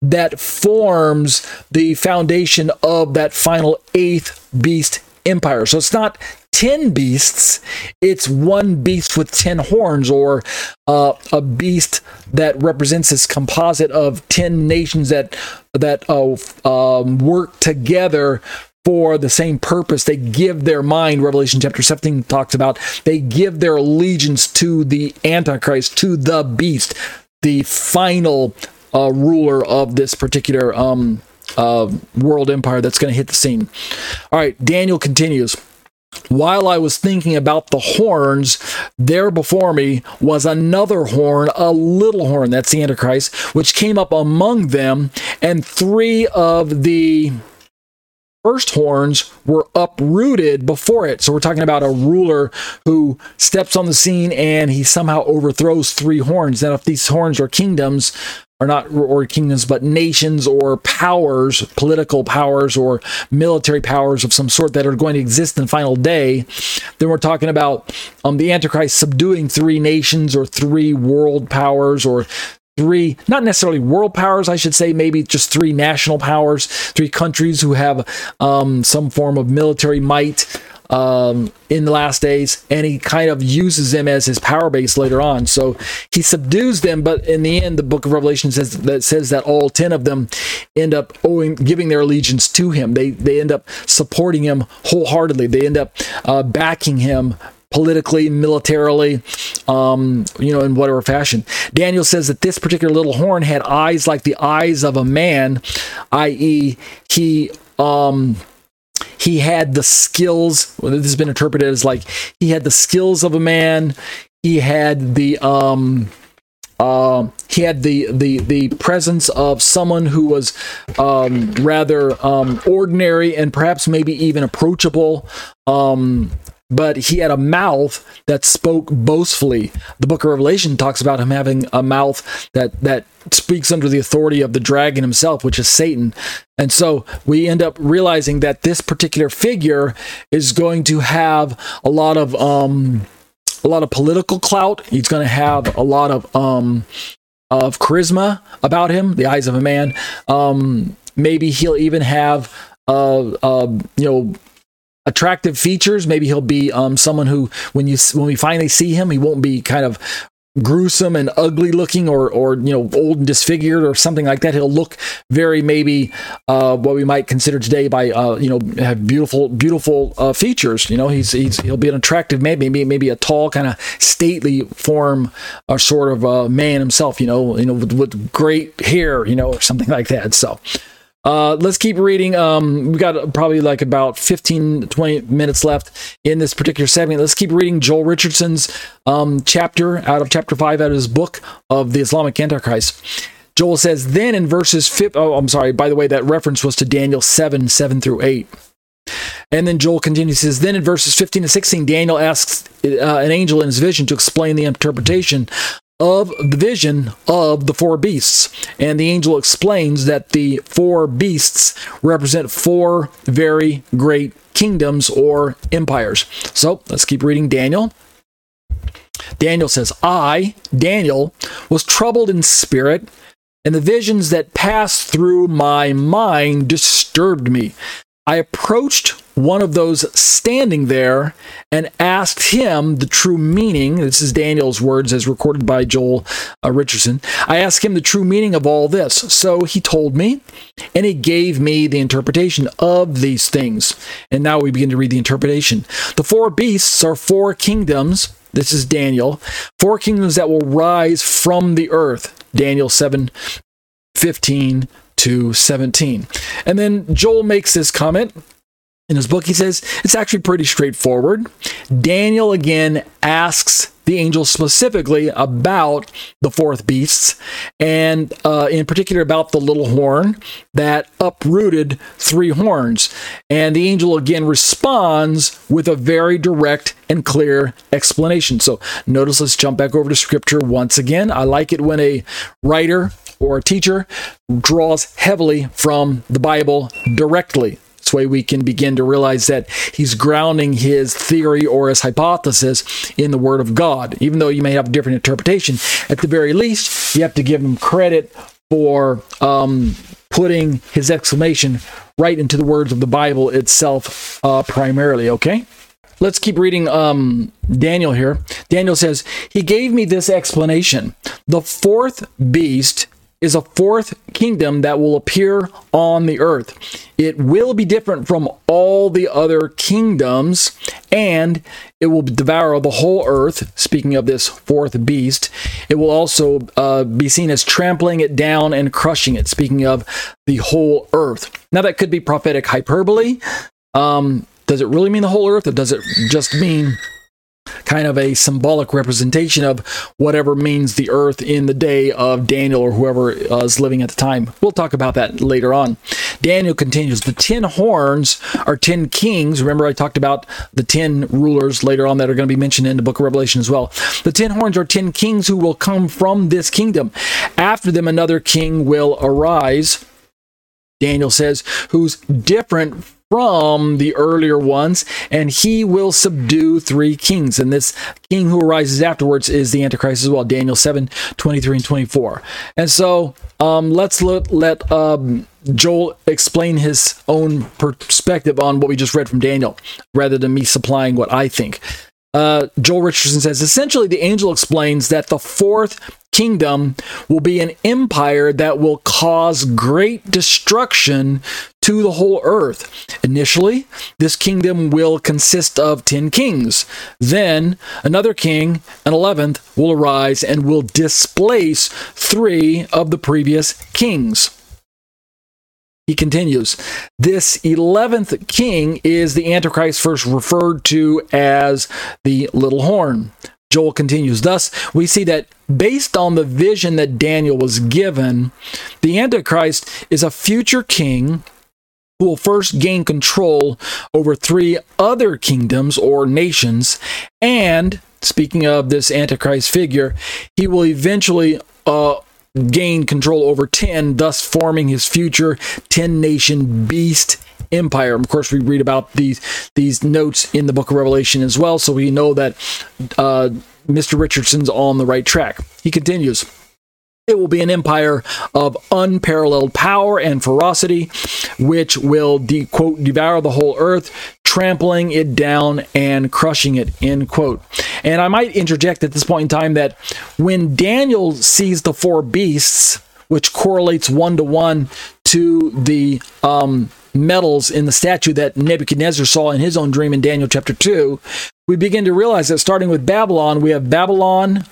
[SPEAKER 1] that forms the foundation of that final eighth beast empire. So it's not 10 beasts, it's one beast with 10 horns, or uh, a beast that represents this composite of 10 nations that, that uh, um, work together for the same purpose. They give their mind, Revelation chapter 17 talks about, they give their allegiance to the Antichrist, to the beast, the final uh, ruler of this particular um, uh, world empire that's going to hit the scene. All right, Daniel continues. While I was thinking about the horns, there before me was another horn, a little horn, that's the Antichrist, which came up among them, and three of the first horns were uprooted before it. So we're talking about a ruler who steps on the scene and he somehow overthrows three horns. Now, if these horns are kingdoms, are not or kingdoms but nations or powers political powers or military powers of some sort that are going to exist in the final day then we're talking about um, the antichrist subduing three nations or three world powers or three, not necessarily world powers, I should say, maybe just three national powers, three countries who have um, some form of military might um, in the last days, and he kind of uses them as his power base later on. So he subdues them, but in the end, the Book of Revelation says that says that all ten of them end up owing, giving their allegiance to him. They they end up supporting him wholeheartedly. They end up uh, backing him politically, militarily, um, you know, in whatever fashion. Daniel says that this particular little horn had eyes like the eyes of a man, i.e., he um, he had the skills. Well, this has been interpreted as like he had the skills of a man. He had the um, uh, he had the, the the presence of someone who was um, rather um, ordinary and perhaps maybe even approachable. Um, but he had a mouth that spoke boastfully. The book of Revelation talks about him having a mouth that that speaks under the authority of the dragon himself, which is Satan. And so we end up realizing that this particular figure is going to have a lot of um a lot of political clout. He's going to have a lot of um of charisma about him, the eyes of a man. Um maybe he'll even have uh, uh you know attractive features. Maybe he'll be um, someone who, when you when we finally see him, he won't be kind of gruesome and ugly looking or or you know old and disfigured or something like that. He'll look very maybe uh, what we might consider today by uh, you know have beautiful beautiful uh, features. You know he's, he's he'll be an attractive man maybe maybe a tall kind of stately form or sort of a man himself you know you know with, with great hair you know or something like that. So uh, let's keep reading. Um, we got probably like about 15, 20 minutes left in this particular segment. Let's keep reading Joel Richardson's um, chapter out of chapter 5 out of his book of the Islamic Antichrist. Joel says, then in verses 5, oh, I'm sorry, by the way, that reference was to Daniel 7, 7 through 8. And then Joel continues, says, then in verses 15 to 16, Daniel asks uh, an angel in his vision to explain the interpretation of the vision of the four beasts. And the angel explains that the four beasts represent four very great kingdoms or empires. So let's keep reading Daniel. Daniel says, I, Daniel, was troubled in spirit, and the visions that passed through my mind disturbed me. I approached one of those standing there and asked him the true meaning. This is Daniel's words as recorded by Joel uh, Richardson. I asked him the true meaning of all this. So he told me, and he gave me the interpretation of these things. And now we begin to read the interpretation. The four beasts are four kingdoms. This is Daniel. Four kingdoms that will rise from the earth. Daniel 7 15 to 17. And then Joel makes this comment in his book. He says it's actually pretty straightforward. Daniel again asks the angel specifically about the fourth beasts, and uh, in particular about the little horn that uprooted three horns. And the angel again responds with a very direct and clear explanation. So notice, let's jump back over to scripture once again. I like it when a writer or a teacher draws heavily from the Bible directly. This way we can begin to realize that he's grounding his theory or his hypothesis in the Word of God. Even though you may have a different interpretation, at the very least, you have to give him credit for um, putting his exclamation right into the words of the Bible itself uh, primarily, okay? Let's keep reading um, Daniel here. Daniel says, He gave me this explanation. The fourth beast is a fourth kingdom that will appear on the earth. It will be different from all the other kingdoms, and it will devour the whole earth. Speaking of this fourth beast, it will also uh, be seen as trampling it down and crushing it. Speaking of the whole earth. Now, that could be prophetic hyperbole. Um, does it really mean the whole earth, or does it just mean kind of a symbolic representation of whatever means the earth in the day of Daniel or whoever uh, is living at the time. We'll talk about that later on. Daniel continues The ten horns are ten kings. Remember, I talked about the ten rulers later on that are going to be mentioned in the book of Revelation as well. The ten horns are ten kings who will come from this kingdom. After them, another king will arise. Daniel says, who's different from the earlier ones, and he will subdue three kings. And this king who arises afterwards is the Antichrist as well. Daniel 7 23 and 24. And so um, let's let, let um, Joel explain his own perspective on what we just read from Daniel, rather than me supplying what I think. Uh, Joel Richardson says essentially, the angel explains that the fourth kingdom will be an empire that will cause great destruction to the whole earth. Initially, this kingdom will consist of 10 kings. Then, another king, an 11th, will arise and will displace three of the previous kings. He continues, this 11th king is the Antichrist first referred to as the little horn. Joel continues, thus, we see that based on the vision that Daniel was given, the Antichrist is a future king who will first gain control over three other kingdoms or nations. And speaking of this Antichrist figure, he will eventually uh, gain control over 10, thus forming his future 10 nation beast empire. Of course, we read about these these notes in the book of Revelation as well, so we know that uh, Mr. Richardson's on the right track. He continues. It will be an empire of unparalleled power and ferocity, which will, de- quote, devour the whole earth, trampling it down and crushing it, end quote. And I might interject at this point in time that when Daniel sees the four beasts, which correlates one to one to the um, metals in the statue that Nebuchadnezzar saw in his own dream in Daniel chapter 2, we begin to realize that starting with Babylon, we have Babylon,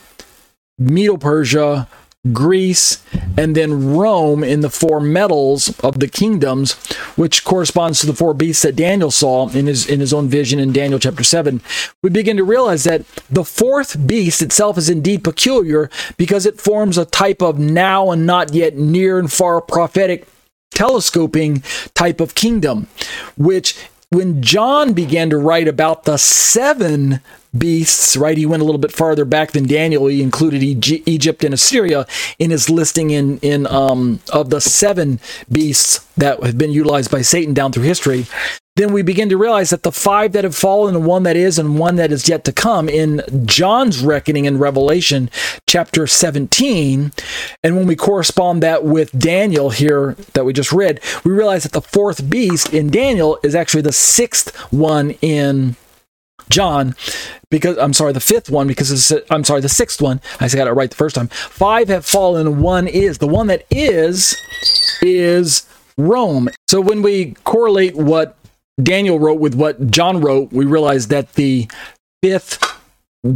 [SPEAKER 1] Medo Persia, Greece, and then Rome in the four metals of the kingdoms, which corresponds to the four beasts that Daniel saw in his in his own vision in Daniel chapter 7. We begin to realize that the fourth beast itself is indeed peculiar because it forms a type of now and not yet near and far prophetic telescoping type of kingdom, which when John began to write about the seven beasts, right? He went a little bit farther back than Daniel. He included Egypt and Assyria in his listing in in um, of the seven beasts that have been utilized by Satan down through history. Then we begin to realize that the five that have fallen, and one that is, and one that is yet to come in John's reckoning in Revelation chapter 17. And when we correspond that with Daniel here that we just read, we realize that the fourth beast in Daniel is actually the sixth one in John, because I'm sorry, the fifth one, because I'm sorry, the sixth one. I got it right the first time. Five have fallen, one is. The one that is, is Rome. So when we correlate what Daniel wrote with what John wrote, we realize that the fifth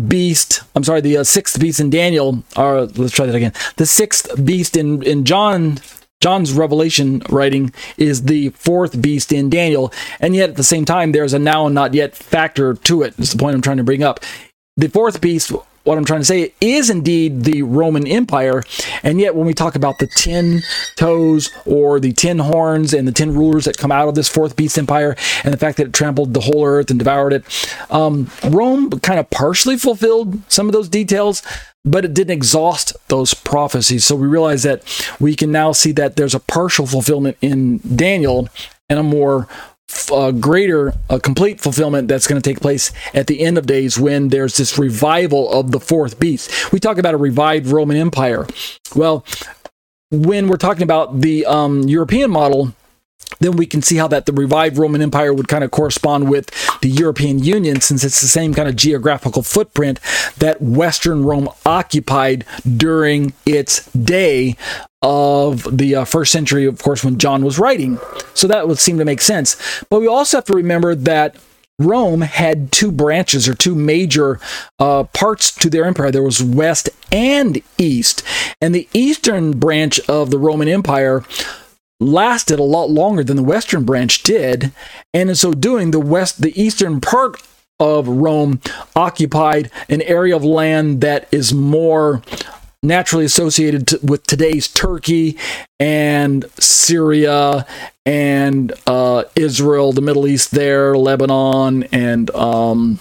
[SPEAKER 1] beast, I'm sorry, the uh, sixth beast in Daniel, or let's try that again. The sixth beast in, in John John's revelation writing is the fourth beast in Daniel, and yet at the same time, there's a now and not yet factor to it. It's the point I'm trying to bring up. The fourth beast, what I'm trying to say, is indeed the Roman Empire, and yet when we talk about the ten toes or the ten horns and the ten rulers that come out of this fourth beast empire, and the fact that it trampled the whole earth and devoured it, um, Rome kind of partially fulfilled some of those details, but it didn't exhaust those prophecies. So we realize that we can now see that there's a partial fulfillment in Daniel and a more uh, greater, a complete fulfillment that's going to take place at the end of days when there's this revival of the fourth beast. We talk about a revived Roman Empire. Well, when we're talking about the um, European model, then we can see how that the revived Roman Empire would kind of correspond with the European Union, since it's the same kind of geographical footprint that Western Rome occupied during its day of the uh, first century, of course, when John was writing. So that would seem to make sense. But we also have to remember that Rome had two branches or two major uh, parts to their empire. There was west and east. And the eastern branch of the Roman Empire lasted a lot longer than the western branch did, and in so doing, the west, the eastern part of Rome occupied an area of land that is more naturally associated with today's Turkey and Syria and uh, Israel, the Middle East, there, Lebanon, and um,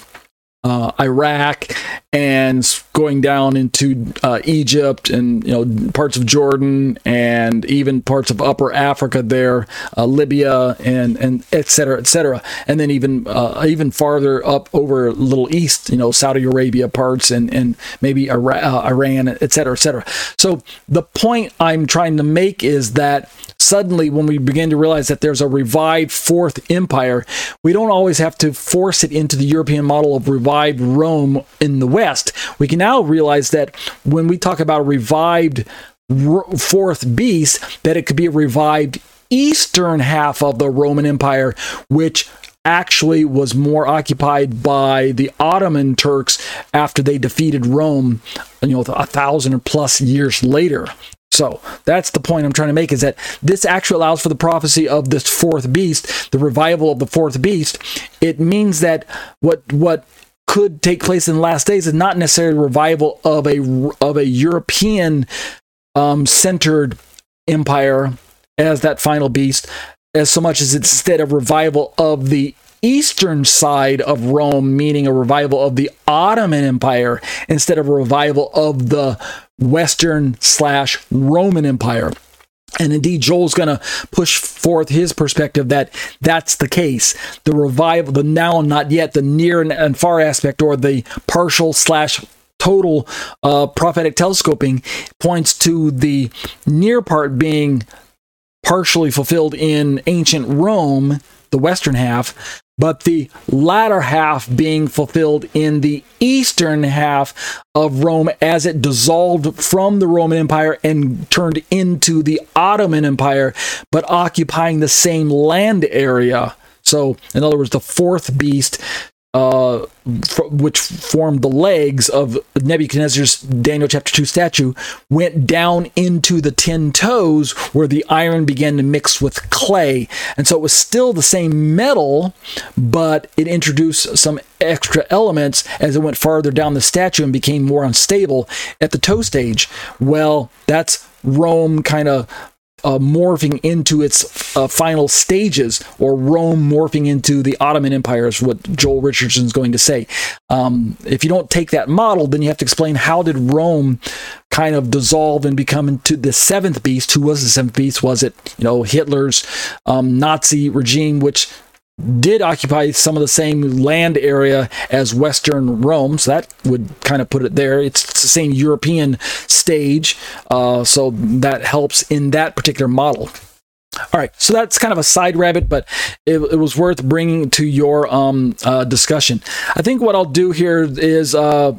[SPEAKER 1] uh, Iraq and going down into uh, Egypt and you know parts of Jordan and even parts of Upper Africa there, uh, Libya and and et cetera, et cetera, and then even uh, even farther up over little east, you know Saudi Arabia parts and and maybe uh, Iran, et cetera, et cetera. So the point I'm trying to make is that suddenly when we begin to realize that there's a revived fourth empire, we don't always have to force it into the European model of revived Rome in the West. We can now realize that when we talk about a revived fourth beast, that it could be a revived eastern half of the Roman Empire, which actually was more occupied by the Ottoman Turks after they defeated Rome, you know, a thousand plus years later. So that's the point I'm trying to make is that this actually allows for the prophecy of this fourth beast, the revival of the fourth beast. It means that what what could take place in the last days and not necessarily revival of a of a European um, centered empire as that final beast, as so much as instead a revival of the eastern side of Rome, meaning a revival of the Ottoman Empire instead of a revival of the Western slash Roman Empire. And indeed, Joel's going to push forth his perspective that that's the case. The revival, the now and not yet, the near and far aspect, or the partial slash total uh, prophetic telescoping points to the near part being partially fulfilled in ancient Rome, the western half, but the latter half being fulfilled in the eastern half of Rome as it dissolved from the Roman Empire and turned into the Ottoman Empire, but occupying the same land area. So, in other words, the fourth beast uh, which formed the legs of Nebuchadnezzar's Daniel chapter 2 statue, went down into the ten toes where the iron began to mix with clay. And so it was still the same metal, but it introduced some extra elements as it went farther down the statue and became more unstable at the toe stage. Well, that's Rome kind of uh, morphing into its uh, final stages, or Rome morphing into the Ottoman Empire, is what Joel Richardson's going to say. Um, if you don't take that model, then you have to explain how did Rome kind of dissolve and become into the seventh beast? Who was the seventh beast? Was it you know Hitler's um, Nazi regime, which did occupy some of the same land area as Western Rome, so that would kind of put it there. It's, the same European stage, uh, so that helps in that particular model. All right, so that's kind of a side rabbit, but it, it was worth bringing to your um, uh, discussion. I think what I'll do here is uh,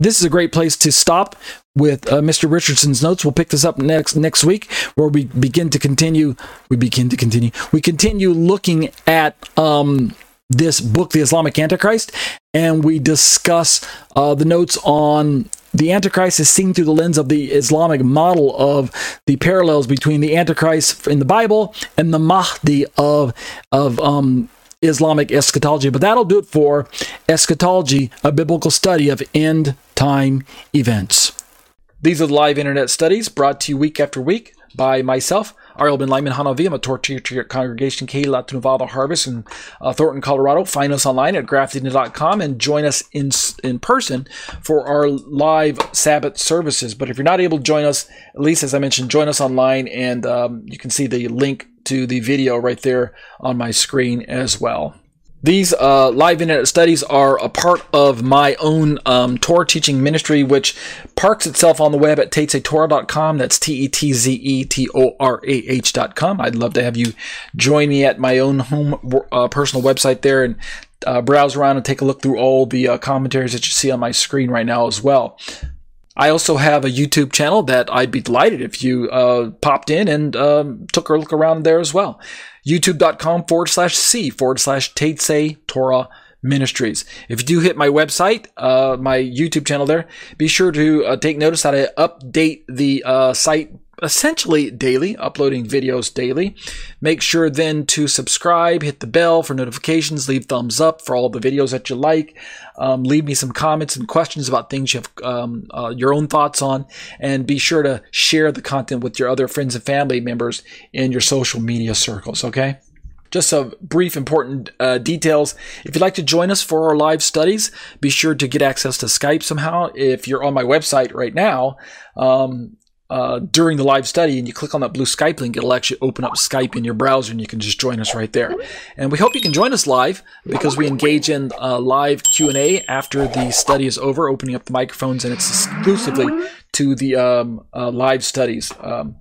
[SPEAKER 1] this is a great place to stop with uh, Mr. Richardson's notes. We'll pick this up next next week, where we begin to continue. We begin to continue. We continue looking at um, this book, The Islamic Antichrist, and we discuss uh, the notes on the Antichrist is seen through the lens of the Islamic model of the parallels between the Antichrist in the Bible and the Mahdi of of um, Islamic eschatology. But that'll do it for eschatology, a biblical study of end time events. These are the live internet studies brought to you week after week by myself, Ariel ben-Lyman HaNaviy. I'm a torture congregation, Kehillat Nevada Harvest in uh, Thornton, Colorado. Find us online at grafted.com and join us in, in person for our live Sabbath services. But if you're not able to join us, at least as I mentioned, join us online and um, you can see the link to the video right there on my screen as well. These uh, live internet studies are a part of my own um, Torah teaching ministry, which parks itself on the web at tetzetorah.com. That's T E T Z E T O R A H.com. I'd love to have you join me at my own home uh, personal website there and uh, browse around and take a look through all the uh, commentaries that you see on my screen right now as well. I also have a YouTube channel that I'd be delighted if you uh, popped in and um, took a look around there as well. YouTube.com forward slash C forward slash Tetze Torah Ministries. If you do hit my website, uh, my YouTube channel there, be sure to uh, take notice that I update the uh, site essentially daily, uploading videos daily. Make sure then to subscribe, hit the bell for notifications, leave thumbs up for all the videos that you like. Um, leave me some comments and questions about things you have um, uh, your own thoughts on, and be sure to share the content with your other friends and family members in your social media circles. Okay just some brief important uh, details. If you'd like to join us for our live studies, be sure to get access to Skype somehow. If you're on my website right now, um, uh, during the live study and you click on that blue Skype link, it'll actually open up Skype in your browser and you can just join us right there. And we hope you can join us live because we engage in uh, live Q&A after the study is over, opening up the microphones and it's exclusively to the um, uh, live studies. Um,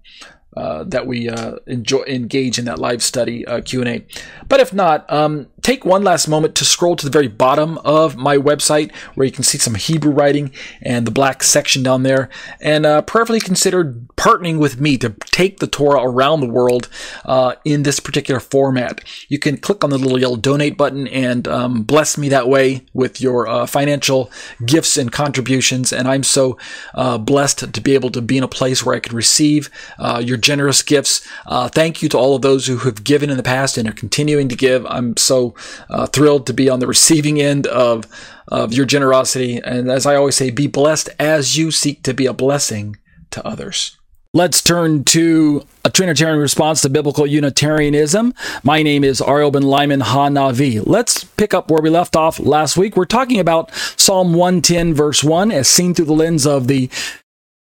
[SPEAKER 1] uh, that we uh, enjoy engage in that live study uh, Q&A. But if not, um, take one last moment to scroll to the very bottom of my website where you can see some Hebrew writing and the black section down there, and uh, prayerfully consider partnering with me to take the Torah around the world uh, in this particular format. You can click on the little yellow donate button and um, bless me that way with your uh, financial gifts and contributions. And I'm so blessed to be able to be in a place where I can receive your generous gifts. Uh, thank you to all of those who have given in the past and are continuing to give. I'm so uh, thrilled to be on the receiving end of, of your generosity. And as I always say, be blessed as you seek to be a blessing to others. Let's turn to a Trinitarian response to biblical Unitarianism. My name is Ariel ben-Lyman HaNaviy. Let's pick up where we left off last week. We're talking about Psalm 110, verse 1, as seen through the lens of the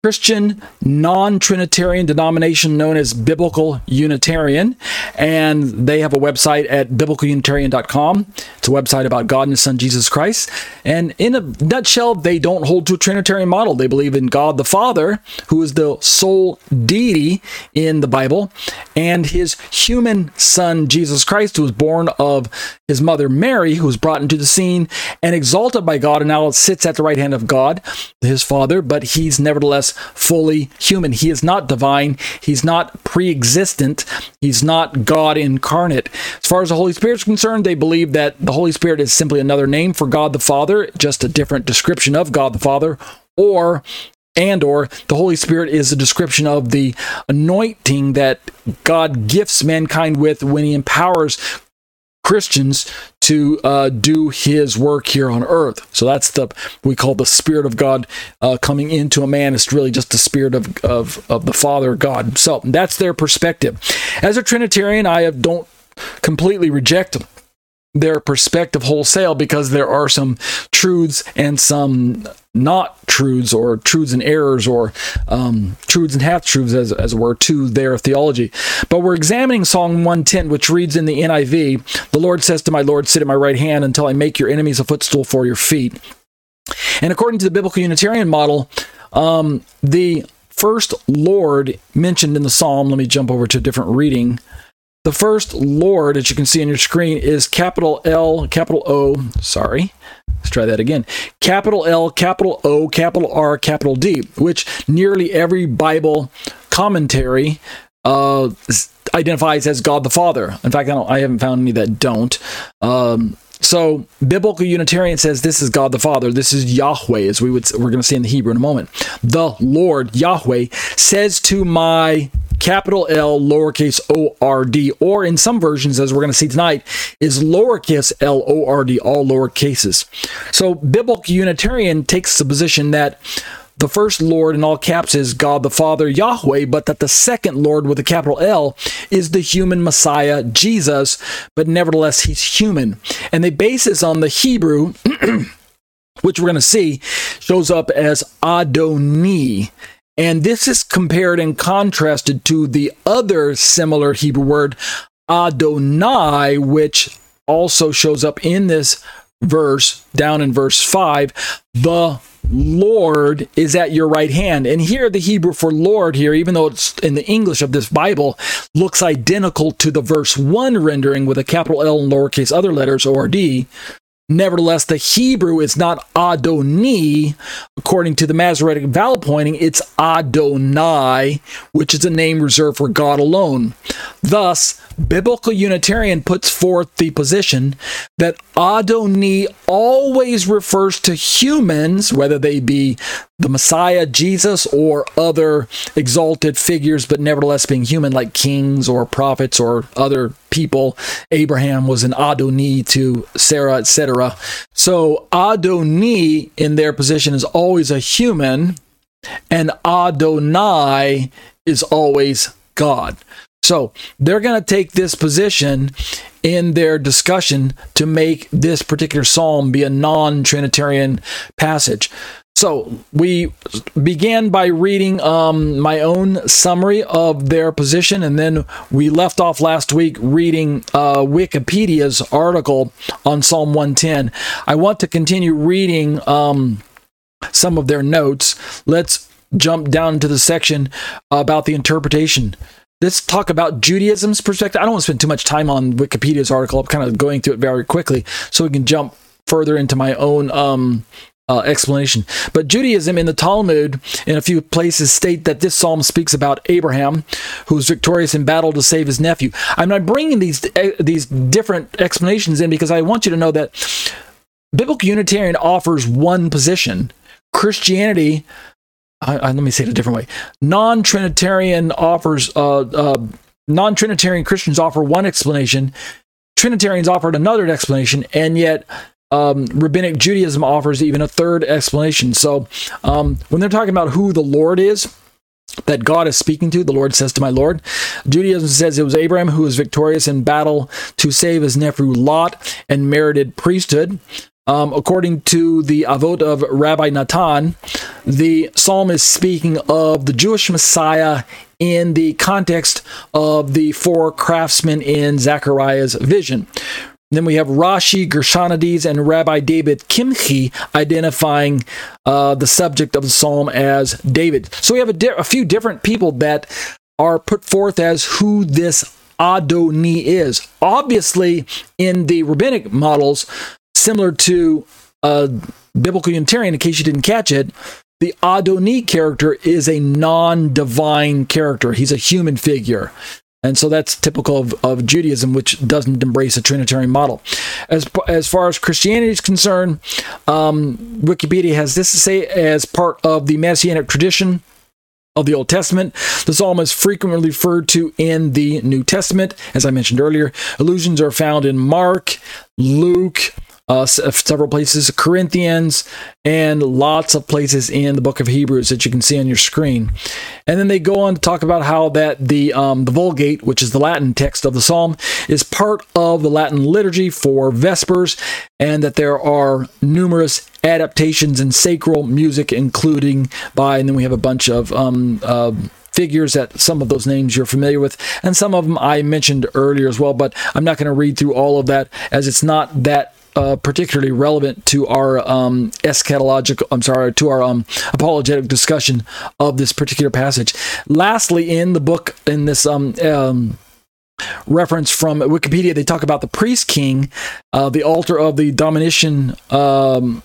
[SPEAKER 1] Christian non Trinitarian denomination known as Biblical Unitarian. And they have a website at biblicalunitarian.com. It's a website about God and His Son Jesus Christ. And in a nutshell, they don't hold to a Trinitarian model. They believe in God the Father, who is the sole deity in the Bible, and His human Son Jesus Christ, who was born of his mother Mary, who was brought into the scene and exalted by God and now sits at the right hand of God, his Father, but he's nevertheless fully human. He is not divine. He's not pre existent. He's not God incarnate. As far as the Holy Spirit is concerned, they believe that the Holy Spirit is simply another name for God the Father, just a different description of God the Father, or and or the holy spirit is a description of the anointing that god gifts mankind with when he empowers Christians to uh, do His work here on earth. So that's the we call the Spirit of God uh, coming into a man. It's really just the Spirit of, of of the Father God. So that's their perspective. As a Trinitarian, I have, don't completely reject their perspective wholesale because there are some truths and some not truths or truths and errors or um, truths and half truths as, as it were to their theology. But we're examining psalm 110 which reads in the niv the lord says to my lord sit at my right hand until i make your enemies a footstool for your feet. And according to the biblical unitarian model um, the first lord mentioned in the psalm let me jump over to a different reading the first Lord, as you can see on your screen, is capital L, capital O, sorry. Let's try that again. Capital L, capital O, capital R, capital D, which nearly every Bible commentary uh, identifies as God the Father. In fact, I, I haven't found any that don't. Um, so biblical Unitarian says this is God the Father. This is Yahweh, as we would we're going to see in the Hebrew in a moment. The Lord Yahweh says to my capital L, lowercase o r d, or in some versions, as we're going to see tonight, is lowercase l o r d, all lower cases. So biblical Unitarian takes the position that the first Lord in all caps is God the Father, Yahweh, but that the second Lord with a capital L is the human Messiah, Jesus, but nevertheless, he's human. And they base this on the Hebrew. which we're going to see shows up as Adoni. And this is compared and contrasted to the other similar Hebrew word, Adonai, which also shows up in this verse, down in verse 5. The Lord is at your right hand. And here, the Hebrew for Lord, here, even though it's in the English of this Bible, looks identical to the verse 1 rendering with a capital L and lowercase other letters, or D. Nevertheless, the Hebrew is not Adoni. According to the Masoretic vowel pointing, it's Adonai, which is a name reserved for God alone. Thus, Biblical Unitarian puts forth the position that Adoni always refers to humans, whether they be the Messiah, Jesus, or other exalted figures, but nevertheless being human, like kings or prophets or other people. Abraham was an Adoni to Sarah, etc. So Adoni in their position is always a human, and Adonai is always God. So they're going to take this position in their discussion to make this particular psalm be a non Trinitarian passage. So we began by reading um, my own summary of their position, and then we left off last week reading uh, Wikipedia's article on Psalm 110. I want to continue reading um, some of their notes. Let's jump down to the section about the interpretation let's talk about Judaism's perspective. I don't want to spend too much time on Wikipedia's article. I'm kind of going through it very quickly so we can jump further into my own um, uh, explanation. But Judaism in the Talmud, in a few places, state that this psalm speaks about Abraham, who was victorious in battle to save his nephew. I'm not bringing these uh, these different explanations in because I want you to know that biblical Unitarian offers one position. Christianity I, I, let me say it a different way. Non-Trinitarian offers, uh, uh, non-Trinitarian Christians offer one explanation. Trinitarians offered another explanation, and yet um, Rabbinic Judaism offers even a third explanation. So um, when they're talking about who the Lord is, that God is speaking to, the Lord says to my Lord. Judaism says it was Abraham who was victorious in battle to save his nephew Lot and merited priesthood. Um, according to the Avot of Rabbi Natan, the psalm is speaking of the Jewish Messiah in the context of the four craftsmen in Zechariah's vision. Then we have Rashi, Gershonides, and Rabbi David Kimchi identifying uh, the subject of the psalm as David. So we have a, di- a few different people that are put forth as who this Adoni is. Obviously, in the rabbinic models, similar to a biblical Unitarian, in case you didn't catch it, the Adoni character is a non divine character. He's a human figure. And so that's typical of, of Judaism, which doesn't embrace a Trinitarian model. As, as far as Christianity is concerned, um, Wikipedia has this to say as part of the Messianic tradition of the Old Testament. The psalm is frequently referred to in the New Testament. As I mentioned earlier, allusions are found in Mark, Luke, uh, several places, Corinthians, and lots of places in the book of Hebrews that you can see on your screen. And then they go on to talk about how that the um, the Vulgate, which is the Latin text of the Psalm, is part of the Latin liturgy for Vespers, and that there are numerous adaptations in sacral music, including by, and then we have a bunch of um, uh, figures that some of those names you're familiar with, and some of them I mentioned earlier as well, but I'm not going to read through all of that as it's not that uh, particularly relevant to our um, eschatological, I'm sorry, to our um, apologetic discussion of this particular passage. Lastly, in the book, in this um, um reference from Wikipedia, they talk about the priest king, uh, the altar of the Dominican. Um,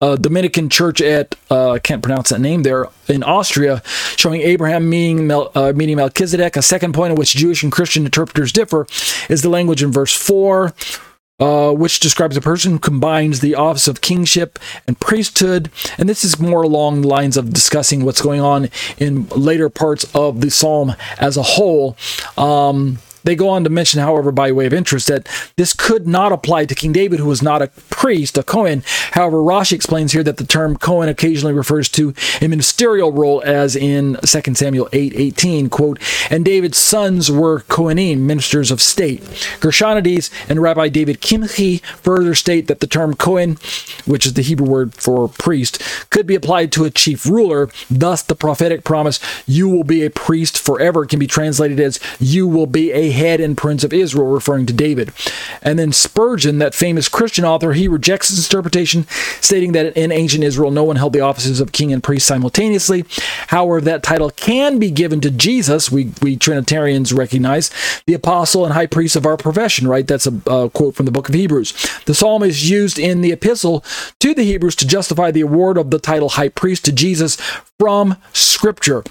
[SPEAKER 1] uh, Dominican church at uh, I can't pronounce that name there in Austria, showing Abraham meeting, Mel, uh, meeting Melchizedek. A second point on which Jewish and Christian interpreters differ is the language in verse four, uh, which describes a person who combines the office of kingship and priesthood. And this is more along the lines of discussing what's going on in later parts of the psalm as a whole. Um, they go on to mention, however, by way of interest, that this could not apply to King David, who was not a priest, a Cohen. However, Rashi explains here that the term Cohen occasionally refers to a ministerial role, as in 2 Samuel 8 18, quote, and David's sons were Kohanim, ministers of state. Gershonides and Rabbi David Kimchi further state that the term Cohen, which is the Hebrew word for priest, could be applied to a chief ruler. Thus, the prophetic promise, you will be a priest forever, can be translated as, you will be a head and prince of Israel, referring to David. And then Spurgeon, that famous Christian author, he rejects this interpretation, stating that in ancient Israel, no one held the offices of king and priest simultaneously. However, that title can be given to Jesus, we, we Trinitarians recognize, the apostle and high priest of our profession, right? That's a uh, quote from the book of Hebrews. The psalm is used in the epistle to the Hebrews to justify the award of the title high priest to Jesus from Scripture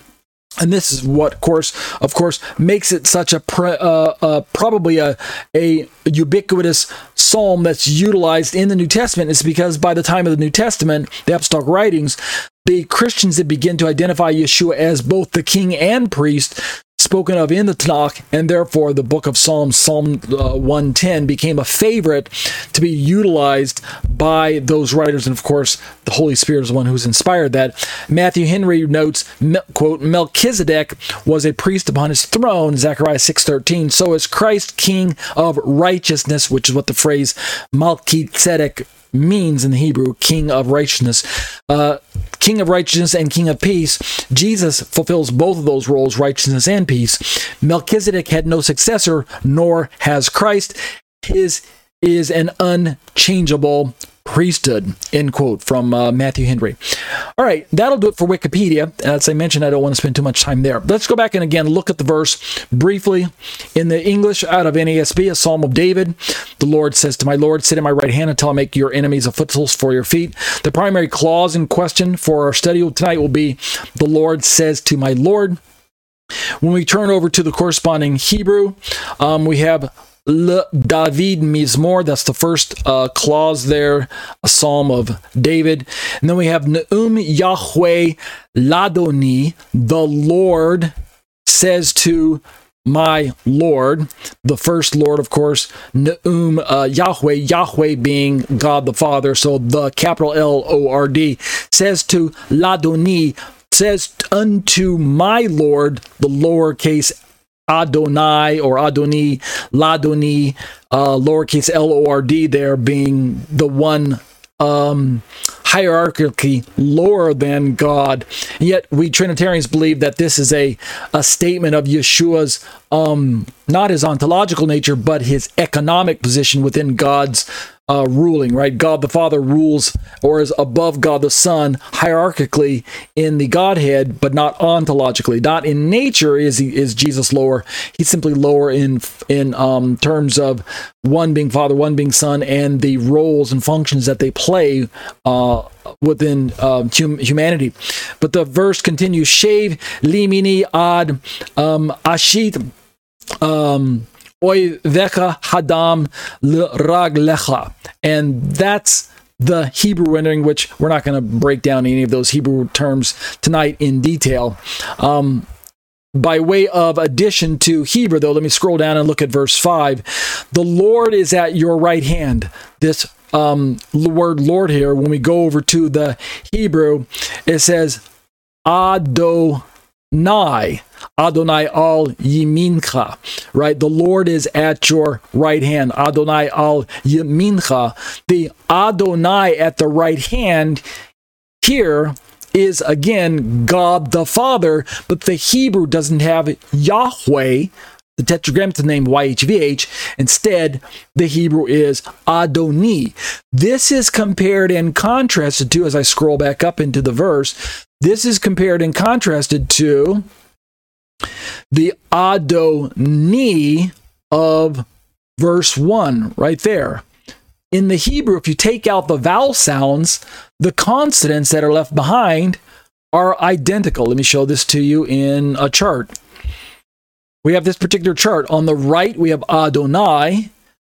[SPEAKER 1] and this is what course of course makes it such a pre, uh, uh, probably a, a ubiquitous psalm that's utilized in the new testament. Is because by the time of the new testament the apostolic writings the Christians that begin to identify Yeshua as both the king and priest spoken of in the Tanakh, and therefore the book of Psalms, Psalm uh, 110, became a favorite to be utilized by those writers. And of course, the Holy Spirit is the one who's inspired that. Matthew Henry notes, quote, Melchizedek was a priest upon his throne, Zechariah 6.13. So is Christ king of righteousness, which is what the phrase Melchizedek means in the Hebrew, king of righteousness. Uh, king of righteousness and king of peace. Jesus fulfills both of those roles, righteousness and peace. Melchizedek had no successor, nor has Christ. His is an unchangeable priesthood. End quote from uh, Matthew Henry. All right, that'll do it for Wikipedia. As I mentioned, I don't want to spend too much time there. Let's go back and again look at the verse briefly. In the English out of NASB, a Psalm of David, the Lord says to my Lord, Sit at my right hand until I make your enemies a footstool for your feet. The primary clause in question for our study tonight will be The Lord says to my Lord. When we turn over to the corresponding Hebrew, um, we have Le David Mizmor. That's the first uh, clause there, a psalm of David. And then we have Neum Yahweh Ladoni, the Lord says to my Lord, the first Lord, of course, Neum uh, Yahweh, Yahweh being God the Father. So the capital L O R D says to Ladoni, says unto my Lord, the lowercase Adonai or Adoni, Ladoni, uh, lowercase L O R D, there being the one um, hierarchically lower than God. And yet, we Trinitarians believe that this is a, a statement of Yeshua's, um, not his ontological nature, but his economic position within God's uh, ruling, right? God the Father rules or is above God the Son hierarchically in the Godhead, but not ontologically. Not in nature is he, is Jesus lower. He's simply lower in in um, terms of one being Father, one being Son, and the roles and functions that they play uh, within uh, hum- humanity. But the verse continues: "Shave limini ad um, ashit." Um, Oiveka Hadam Raglecha. And that's the Hebrew rendering, which we're not going to break down any of those Hebrew terms tonight in detail. Um, by way of addition to Hebrew, though, let me scroll down and look at verse 5. The Lord is at your right hand. This um, word Lord here, when we go over to the Hebrew, it says Adonai. Adonai al Yimincha, right? The Lord is at your right hand. Adonai al Yimincha. The Adonai at the right hand here is again God the Father, but the Hebrew doesn't have Yahweh, the tetragrammaton name YHVH. Instead, the Hebrew is Adoni. This is compared and contrasted to, as I scroll back up into the verse, this is compared and contrasted to the Adoni of verse 1 right there. In the Hebrew, if you take out the vowel sounds, the consonants that are left behind are identical. Let me show this to you in a chart. We have this particular chart. On the right, we have Adonai,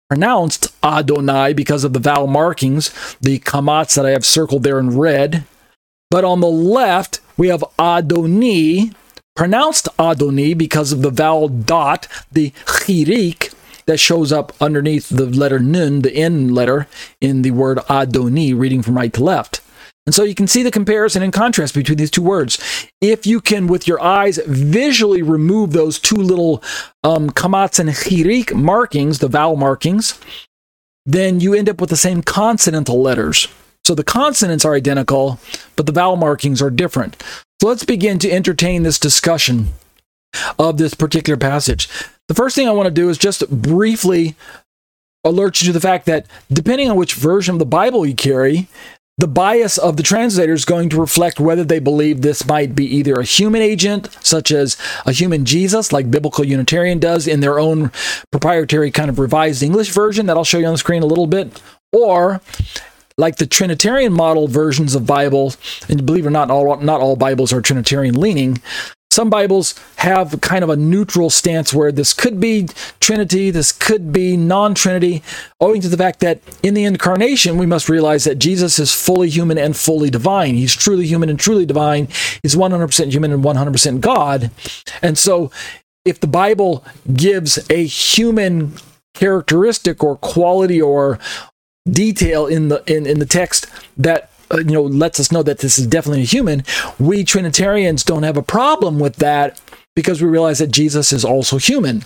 [SPEAKER 1] pronounced Adonai because of the vowel markings, the kamats that I have circled there in red. But on the left, we have Adoni, pronounced Adoni because of the vowel dot, the chirik that shows up underneath the letter nun, the N letter in the word Adoni, reading from right to left. And so you can see the comparison and contrast between these two words. If you can, with your eyes, visually remove those two little um, kamats and chirik markings, the vowel markings, then you end up with the same consonantal letters. So the consonants are identical, but the vowel markings are different. So let's begin to entertain this discussion of this particular passage. The first thing I want to do is just briefly alert you to the fact that depending on which version of the Bible you carry, the bias of the translator is going to reflect whether they believe this might be either a human agent, such as a human Jesus, like Biblical Unitarian does in their own proprietary kind of revised English version that I'll show you on the screen a little bit, or like the Trinitarian model versions of Bible, and believe it or not, all not all Bibles are Trinitarian leaning. Some Bibles have kind of a neutral stance where this could be Trinity, this could be non Trinity, owing to the fact that in the incarnation, we must realize that Jesus is fully human and fully divine. He's truly human and truly divine. He's 100% human and 100% God. And so, if the Bible gives a human characteristic or quality or detail in the in, in the text that uh, you know lets us know that this is definitely a human. We trinitarians don't have a problem with that because we realize that jesus is also human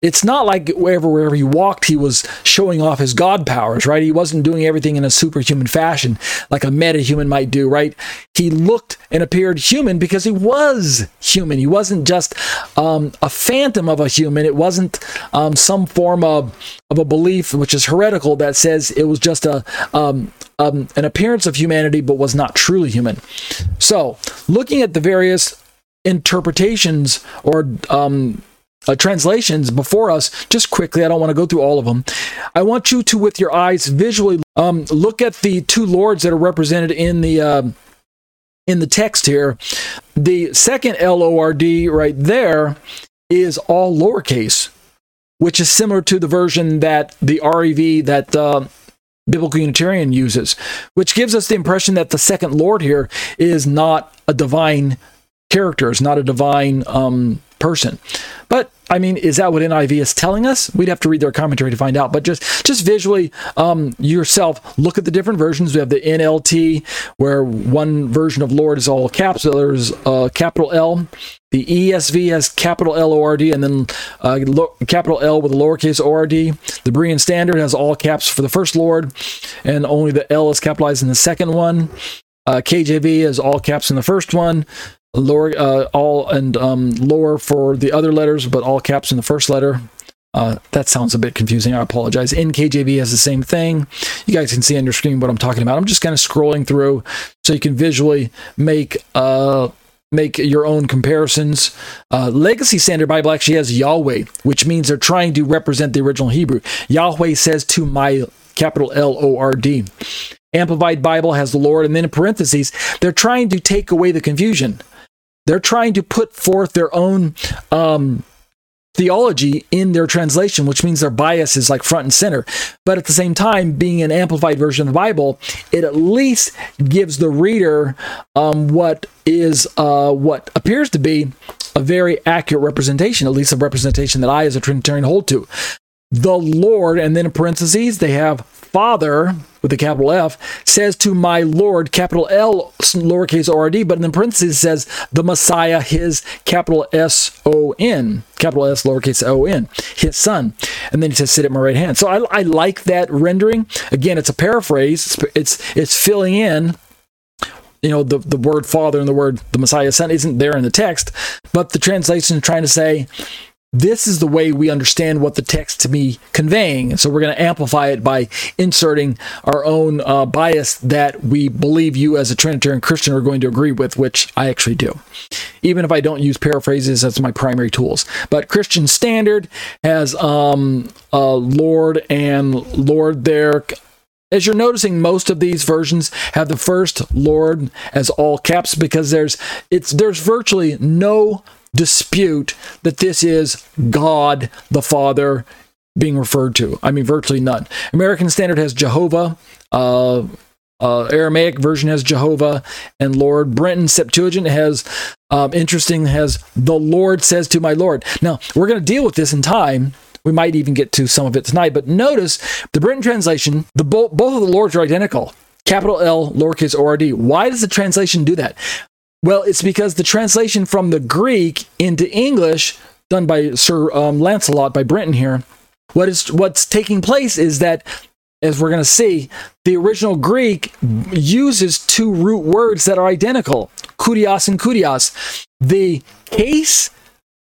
[SPEAKER 1] it's not like wherever wherever he walked he was showing off his god powers right? He wasn't doing everything in a superhuman fashion like a metahuman might do right? He looked and appeared human because he was human. He wasn't just um, a phantom of a human. It wasn't um, some form of of a belief which is heretical that says it was just a um, um an appearance of humanity but was not truly human. So looking at the various interpretations or um, uh, translations before us just quickly. I don't want to go through all of them. I want you to, with your eyes, visually um, look at the two lords that are represented in the. Uh, in the text here, the second L O R D right there is all lowercase, which is similar to the version that the REV that uh, Biblical Unitarian uses, which gives us the impression that the second Lord here is not a divine character, is not a divine um, person. But I mean, is that what NIV is telling us? We'd have to read their commentary to find out. But just just visually um, yourself, look at the different versions. We have the NLT, where one version of Lord is all caps, the other uh, capital L. The ESV has capital L O R D and then uh, lo- capital L with a lowercase O R D. The Berean Standard has all caps for the first Lord, and only the L is capitalized in the second one. Uh, KJV is all caps in the first one lower uh, all and um, lower for the other letters, but all caps in the first letter. Uh, that sounds a bit confusing. I apologize. NKJV has the same thing. You guys can see on your screen what I'm talking about. I'm just kind of scrolling through so you can visually make uh, make your own comparisons. Uh, Legacy Standard Bible actually has Yahweh, which means they're trying to represent the original Hebrew. Yahweh says to my capital L O R D. Amplified Bible has the Lord, and then in parentheses, they're trying to take away the confusion. They're trying to put forth their own um, theology in their translation, which means their bias is like front and center. But at the same time, being an amplified version of the Bible, it at least gives the reader um, what is uh, what appears to be a very accurate representation, at least a representation that I, as a Trinitarian, hold to. The Lord, and then in parentheses, they have Father with a capital F says to my Lord, capital L, lowercase r d, but in the parentheses says the Messiah, his capital S O N, capital S, lowercase O N, his son. And then he says, sit at my right hand. So I, I like that rendering. Again, it's a paraphrase, it's, it's, it's filling in you know the, the word father and the word the messiah son isn't there in the text but the translation is trying to say this is the way we understand what the text to be conveying. So we're going to amplify it by inserting our own uh, bias that we believe you as a Trinitarian Christian are going to agree with, which I actually do. Even if I don't use paraphrases as my primary tools. But Christian Standard has um, uh, Lord and Lord there. As you're noticing, most of these versions have the first Lord as all caps because there's it's there's virtually no dispute that this is God the Father being referred to. I mean, virtually none. American Standard has Jehovah. Uh, uh, Aramaic version has Jehovah and Lord. Brenton Septuagint has, um, interesting, has the Lord says to my Lord. Now, we're going to deal with this in time. We might even get to some of it tonight, but notice the Brenton translation, the bo- both of the Lords are identical. Capital L, lowercase o r d. Why does the translation do that? Well, it's because the translation from the Greek into English, done by Sir um, Lancelot by Brenton here, what is what's taking place is that, as we're going to see, the original Greek uses two root words that are identical, kurios and kurios. The case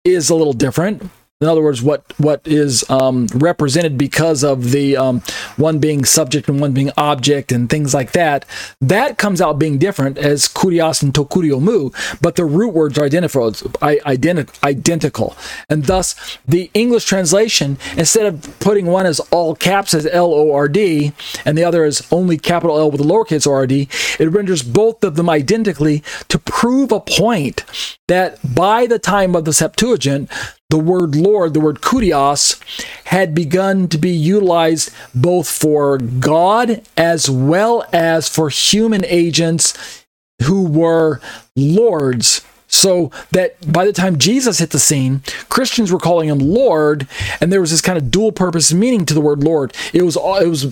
[SPEAKER 1] is a little different, in other words, what what is um, represented because of the um, one being subject and one being object and things like that, that comes out being different as kurios and tokuriomu, but the root words are identical, identical. And thus, the English translation, instead of putting one as all caps as L O R D and the other as only capital L with a lowercase R D, it renders both of them identically to prove a point that by the time of the Septuagint, the word Lord, the word kurios, had begun to be utilized both for God as well as for human agents who were lords so that by the time Jesus hit the scene, Christians were calling him Lord, and there was this kind of dual purpose meaning to the word Lord. It was it was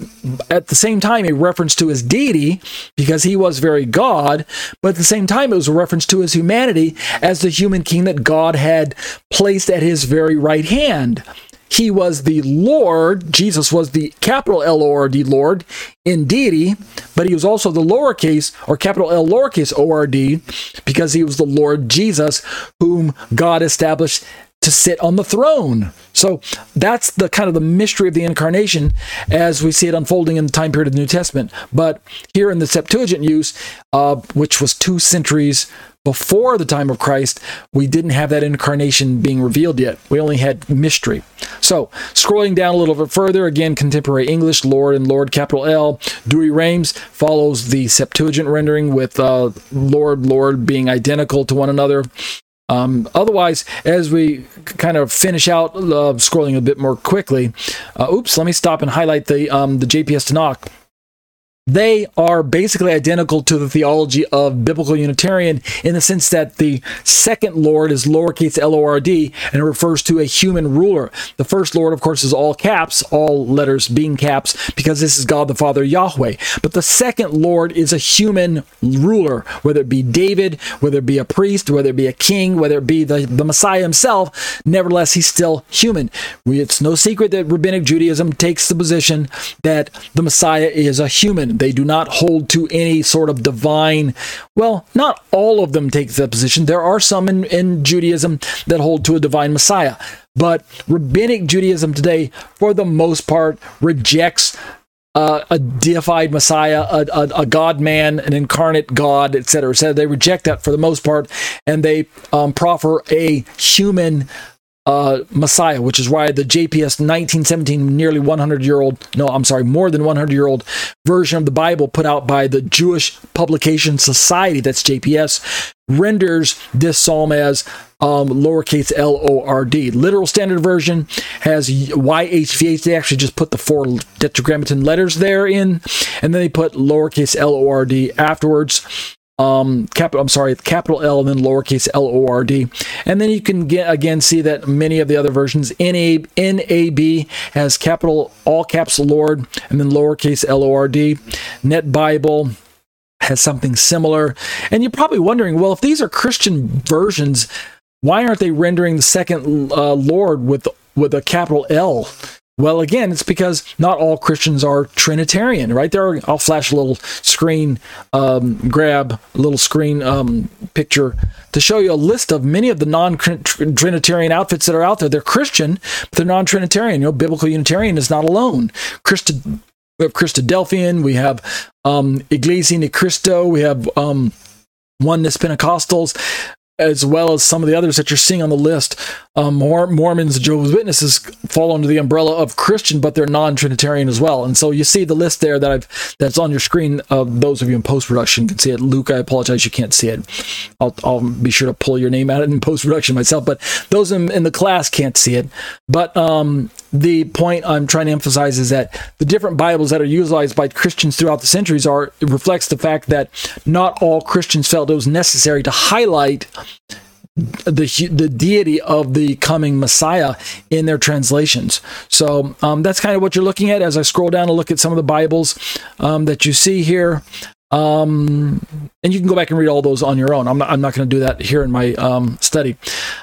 [SPEAKER 1] at the same time a reference to his deity because he was very God, but at the same time it was a reference to his humanity as the human king that God had placed at his very right hand. He was the Lord. Jesus was the capital L O R D Lord in deity, but he was also the lowercase or capital L lowercase O R D because he was the Lord Jesus, whom God established to sit on the throne. So that's the kind of the mystery of the incarnation as we see it unfolding in the time period of the New Testament. But here in the Septuagint use, uh, which was two centuries before the time of Christ, we didn't have that incarnation being revealed yet. We only had mystery. So, scrolling down a little bit further, again, contemporary English, Lord and Lord, capital L. Douay-Rheims follows the Septuagint rendering with uh, Lord, Lord being identical to one another. Um, otherwise, as we kind of finish out, uh, scrolling a bit more quickly, uh, oops, let me stop and highlight the um, the JPS Tanakh they are basically identical to the theology of biblical Unitarian in the sense that the second Lord is lowercase l o r d and it refers to a human ruler. The first Lord, of course, is all caps, all letters being caps, because this is God the Father Yahweh. But the second Lord is a human ruler, whether it be David, whether it be a priest, whether it be a king, whether it be the, the Messiah himself. Nevertheless, he's still human. It's no secret that Rabbinic Judaism takes the position that the Messiah is a human. They do not hold to any sort of divine. Well, not all of them take that position. There are some in, in Judaism that hold to a divine Messiah. But rabbinic Judaism today, for the most part, rejects uh, a deified Messiah, a, a, a, God man, an incarnate God, etc. So they reject that for the most part, and they um, proffer a human uh, Messiah, which is why the JPS 1917, nearly 100 year old, no, I'm sorry, more than 100 year old version of the Bible put out by the Jewish Publication Society, that's JPS, renders this psalm as um, lowercase l o r d. Literal Standard Version has YHVH. They actually just put the four tetragrammaton letters there in, and then they put lowercase l o r d afterwards um capital i'm sorry capital l and then lowercase l o r d. And then you can get again see that many of the other versions. Nab nab has capital all caps lord and then lowercase l o r d. Net bible has something similar. And you're probably wondering well if these are christian versions why aren't they rendering the second uh, lord with with a capital l well, again, it's because not all Christians are Trinitarian, right? There, are, I'll flash a little screen um, grab, a little screen um, picture to show you a list of many of the non-Trinitarian outfits that are out there. They're Christian, but they're non-Trinitarian. You know, biblical Unitarian is not alone. We have Christadelphian, we have um, Iglesia Ni Cristo, we have um, Oneness Pentecostals as well as some of the others that you're seeing on the list. Um, Mormons, Jehovah's Witnesses fall under the umbrella of Christian, but they're non-Trinitarian as well. And so you see the list there that I've that's on your screen. Uh, those of you in post production can see it. Luke, I apologize, you can't see it. I'll, I'll be sure to pull your name out in post production myself. But those in, in, the class can't see it. But um, the point I'm trying to emphasize is that the different Bibles that are utilized by Christians throughout the centuries are reflects the fact that not all Christians felt it was necessary to highlight the the deity of the coming Messiah in their translations. So um, that's kind of what you're looking at as I scroll down and look at some of the Bibles um, that you see here. Um, and you can go back and read all those on your own. I'm not, I'm not going to do that here in my um, study.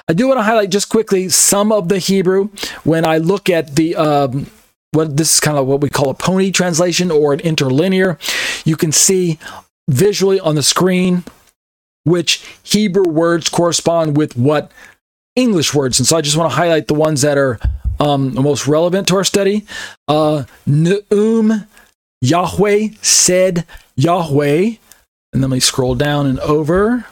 [SPEAKER 1] I do want to highlight just quickly some of the Hebrew. When I look at the um, what this is kind of what we call a pony translation or an interlinear, you can see visually on the screen which Hebrew words correspond with what English words. And so I just want to highlight the ones that are um, most relevant to our study. Uh, Neum, Yahweh said Yahweh. And then we scroll down and over.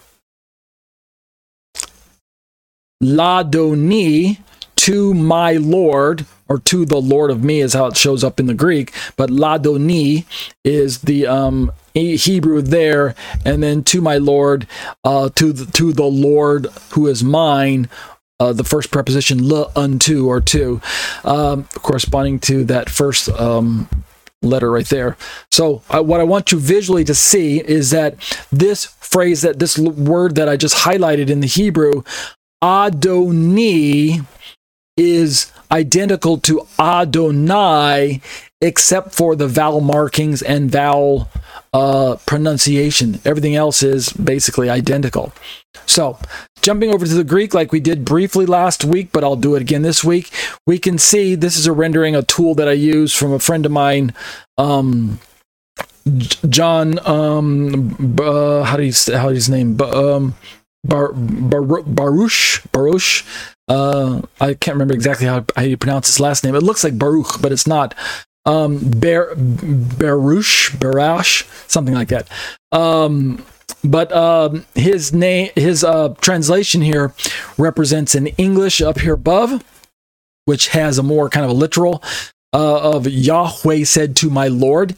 [SPEAKER 1] Ladoni, to my Lord, or to the Lord of me is how it shows up in the Greek, but ladoni is the um, Hebrew there, and then to my Lord, uh, to the, to the Lord who is mine. Uh, the first preposition le unto or to, um, corresponding to that first um, letter right there. So uh, what I want you visually to see is that this phrase, that this word that I just highlighted in the Hebrew, Adoni, is identical to Adonai, except for the vowel markings and vowel uh, pronunciation. Everything else is basically identical. So, jumping over to the Greek, like we did briefly last week, but I'll do it again this week, we can see this is a rendering, a tool that I use from a friend of mine. Um, John, um, uh, how do you say how his name? Um, Bar, Bar, Baruch, Baruch. Uh, I can't remember exactly how, how you pronounce his last name. It looks like Baruch, but it's not. Um, Ber, Baruch, Barash, something like that. Um, but um, his name, his uh, translation here represents in English up here above, which has a more kind of a literal uh, of Yahweh said to my Lord,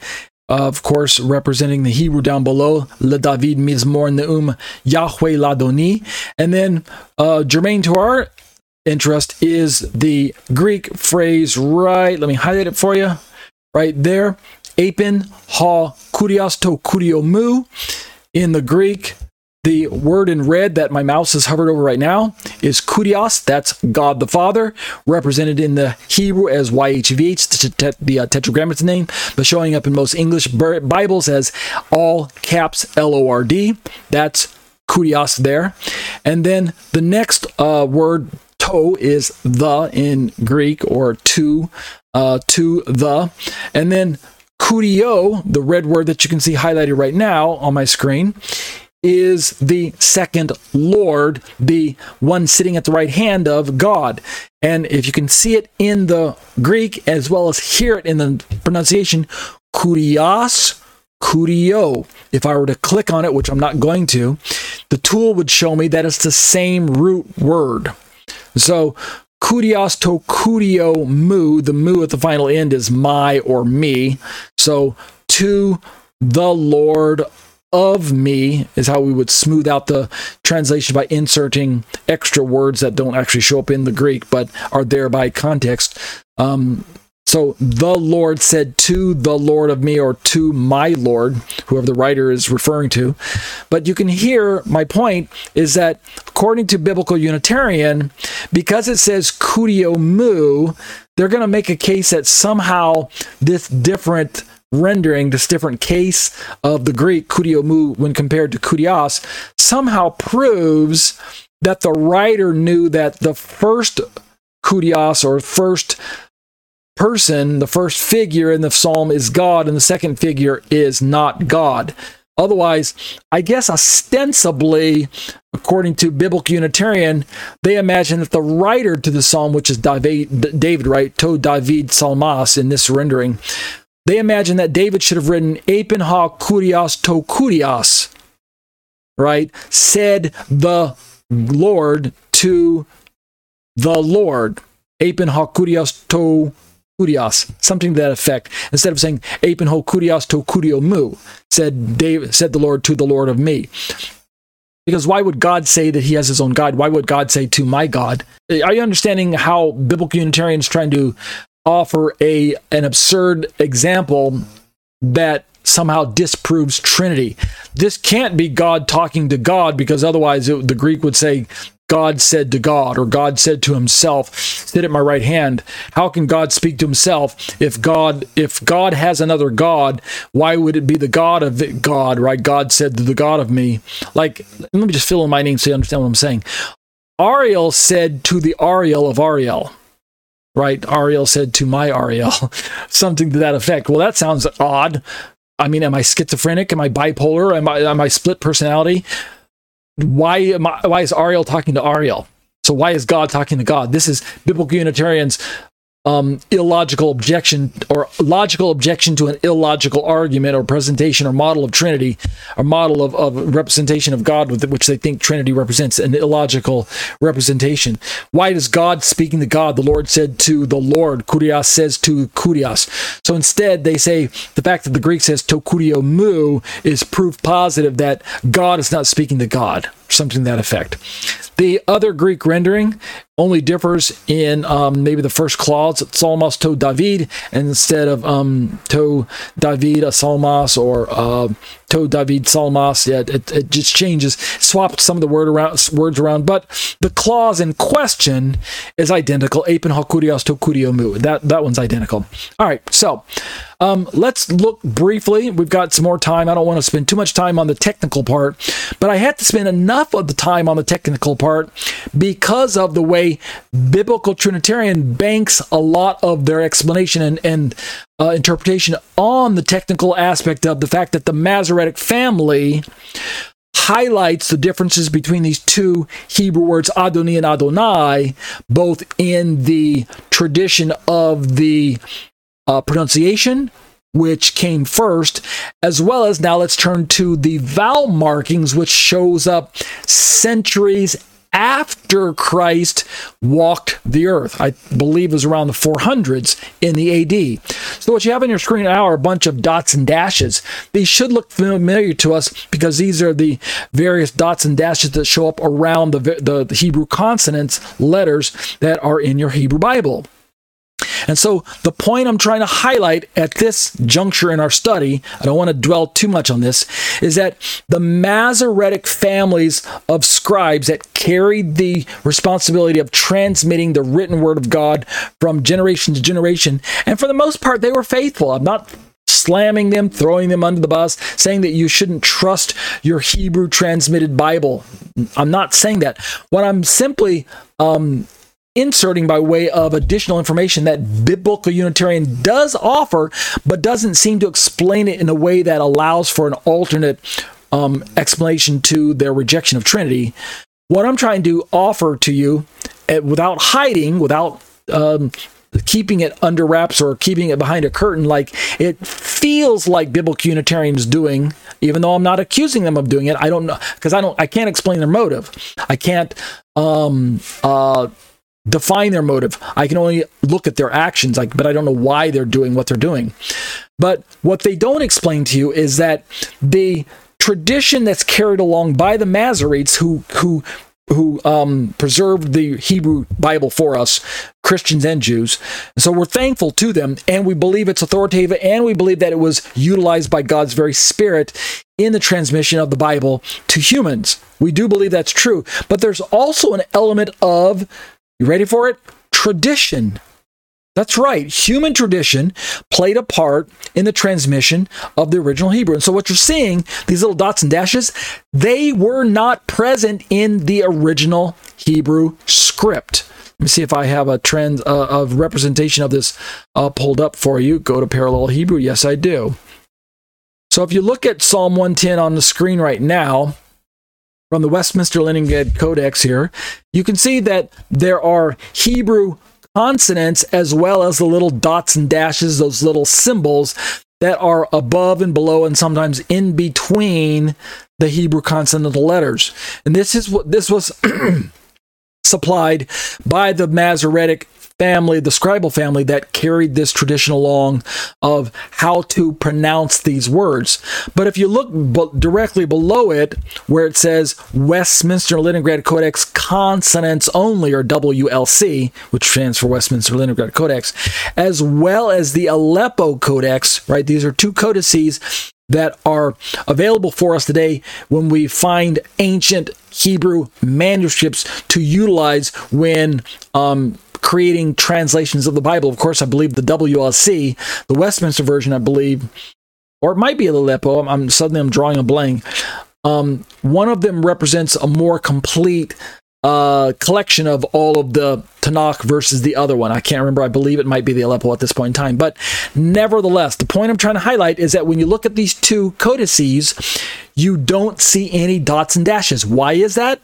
[SPEAKER 1] of course, representing the Hebrew down below, Le David Mizmor Neum Yahweh Ladoni. And then, uh, germane to our interest is the Greek phrase right, let me highlight it for you, right there. Apin ha kurios to kuriomu. In the Greek, the word in red that my mouse is hovered over right now is kurios. That's God the Father, represented in the Hebrew as YHVH, the, the uh, tetragrammaton name, but showing up in most English Bibles as all caps L O R D. That's kurios there. And then the next uh, word, to, is the in Greek or to, uh, to the. And then kurio, the red word that you can see highlighted right now on my screen, is the second Lord, the one sitting at the right hand of God. And if you can see it in the Greek as well as hear it in the pronunciation, kurios, kurio. If I were to click on it, which I'm not going to, the tool would show me that it's the same root word. So kurios to kurio mu, the mu at the final end is my or me. So to the Lord of me is how we would smooth out the translation by inserting extra words that don't actually show up in the Greek but are there by context. Um, so the Lord said to the Lord of me or to my Lord, whoever the writer is referring to. But you can hear my point is that according to biblical Unitarian, because it says kurio mu, they're going to make a case that somehow this different rendering, this different case of the Greek kuriomu when compared to kurios, somehow proves that the writer knew that the first kurios or first person, the first figure in the psalm is God, and the second figure is not God. Otherwise, I guess ostensibly, according to Biblical Unitarian, they imagine that the writer to the psalm, which is David, David right, To David Salmas in this rendering, they imagine that David should have written Apin ha kurios to kurios, right? Said the Lord to the Lord. Apin ha kurios to kurios, something to that effect. Instead of saying Apin ho kurios to kurio mu, said David, said the Lord to the Lord of me. Because why would God say that he has his own God? Why would God say to my God? Are you understanding how biblical Unitarians trying to offer a an absurd example that somehow disproves Trinity. This can't be God talking to God because otherwise it, the Greek would say God said to God or God said to himself, sit at my right hand. How can God speak to himself if God if God has another God, why would it be the God of God, right? God said to the God of me. Like let me just fill in my name so you understand what I'm saying. Ariel said to the Ariel of Ariel right? Ariel said to my Ariel, something to that effect. Well, that sounds odd. I mean, am I schizophrenic? Am I bipolar? Am I am I split personality? Why I, why is Ariel talking to Ariel? So why is God talking to God? This is biblical Unitarians um, illogical objection or logical objection to an illogical argument or presentation or model of Trinity, or model of, of representation of God with which they think Trinity represents an illogical representation. Why does God speaking to God? The Lord said to the Lord, Kurios says to Kurios. So instead, they say the fact that the Greek says to kurio mu is proof positive that God is not speaking to God, something that effect. The other Greek rendering only differs in um, maybe the first clause, Salmos to David, instead of um, to David a Salmas, or uh, to David Salmas. Yeah, it, it just changes, swapped some of the word around, words around, but the clause in question is identical. Apen hakurios to kuriomu. That that one's identical. All right, so um, let's look briefly. We've got some more time. I don't want to spend too much time on the technical part, but I had to spend enough of the time on the technical part because of the way biblical Trinitarian banks a lot of their explanation and, and uh, interpretation on the technical aspect of the fact that the Masoretic family highlights the differences between these two Hebrew words, Adoni and Adonai, both in the tradition of the uh, pronunciation, which came first, as well as now let's turn to the vowel markings, which shows up centuries after Christ walked the earth. I believe it was around the 400s in the AD. So what you have on your screen now are a bunch of dots and dashes. These should look familiar to us because these are the various dots and dashes that show up around the, the, the Hebrew consonants, letters that are in your Hebrew Bible. And so the point I'm trying to highlight at this juncture in our study, I don't want to dwell too much on this, is that the Masoretic families of scribes that carried the responsibility of transmitting the written word of God from generation to generation, and for the most part, they were faithful. I'm not slamming them, throwing them under the bus, saying that you shouldn't trust your Hebrew transmitted Bible. I'm not saying that. What I'm simply um, inserting by way of additional information that biblical Unitarian does offer, but doesn't seem to explain it in a way that allows for an alternate um, explanation to their rejection of Trinity. What I'm trying to offer to you, uh, without hiding, without um, keeping it under wraps or keeping it behind a curtain like it feels like biblical unitarians doing even though i'm not accusing them of doing it i don't know because i don't i can't explain their motive i can't um uh define their motive. I can only look at their actions, like, but I don't know why they're doing what they're doing. But what they don't explain to you is that the tradition that's carried along by the Masoretes who who who um, preserved the Hebrew Bible for us, Christians and Jews. So we're thankful to them, and we believe it's authoritative, and we believe that it was utilized by God's very Spirit in the transmission of the Bible to humans. We do believe that's true, but there's also an element of you ready for it? Tradition. That's right. Human tradition played a part in the transmission of the original Hebrew. And so, what you're seeing, these little dots and dashes, they were not present in the original Hebrew script. Let me see if I have a trend uh, of representation of this uh, pulled up for you. Go to parallel Hebrew. Yes, I do. So, if you look at Psalm 110 on the screen right now, from the Westminster Leningrad Codex here, you can see that there are Hebrew consonants as well as the little dots and dashes, those little symbols that are above and below and sometimes in between the Hebrew consonantal letters. And this is what this was supplied by the Masoretic family, the scribal family that carried this tradition along of how to pronounce these words. But if you look directly below it, where it says Westminster Leningrad Codex Consonants Only, or WLC, which stands for Westminster Leningrad Codex, as well as the Aleppo Codex, right? These are two codices that are available for us today when we find ancient Hebrew manuscripts to utilize when um, creating translations of the Bible. Of course, I believe the WLC, the Westminster version, I believe, or it might be Aleppo. I'm, I'm suddenly I'm drawing a blank. Um, one of them represents a more complete uh, collection of all of the Tanakh versus the other one. I can't remember. I believe it might be the Aleppo at this point in time. But nevertheless, the point I'm trying to highlight is that when you look at these two codices, you don't see any dots and dashes. Why is that?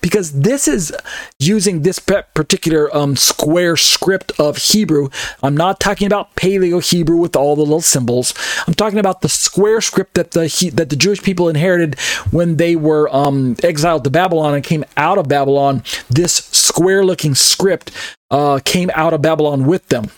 [SPEAKER 1] Because this is using this particular um, square script of Hebrew. I'm not talking about Paleo Hebrew with all the little symbols. I'm talking about the square script that the that the Jewish people inherited when they were um, exiled to Babylon and came out of Babylon. This square-looking script uh, came out of Babylon with them.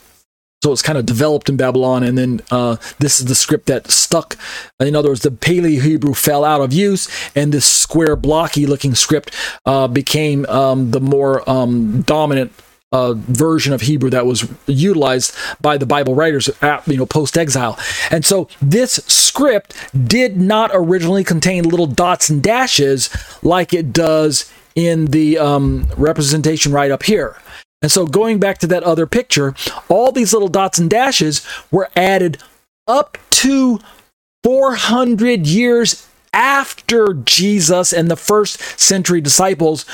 [SPEAKER 1] So it's kind of developed in Babylon, and then uh, this is the script that stuck. In other words, the Paleo Hebrew fell out of use, and this square, blocky looking script uh, became um, the more um, dominant uh, version of Hebrew that was utilized by the Bible writers, at, you know, post exile. And so this script did not originally contain little dots and dashes like it does in the um, representation right up here. And so going back to that other picture, all these little dots and dashes were added up to 400 years after Jesus and the first century disciples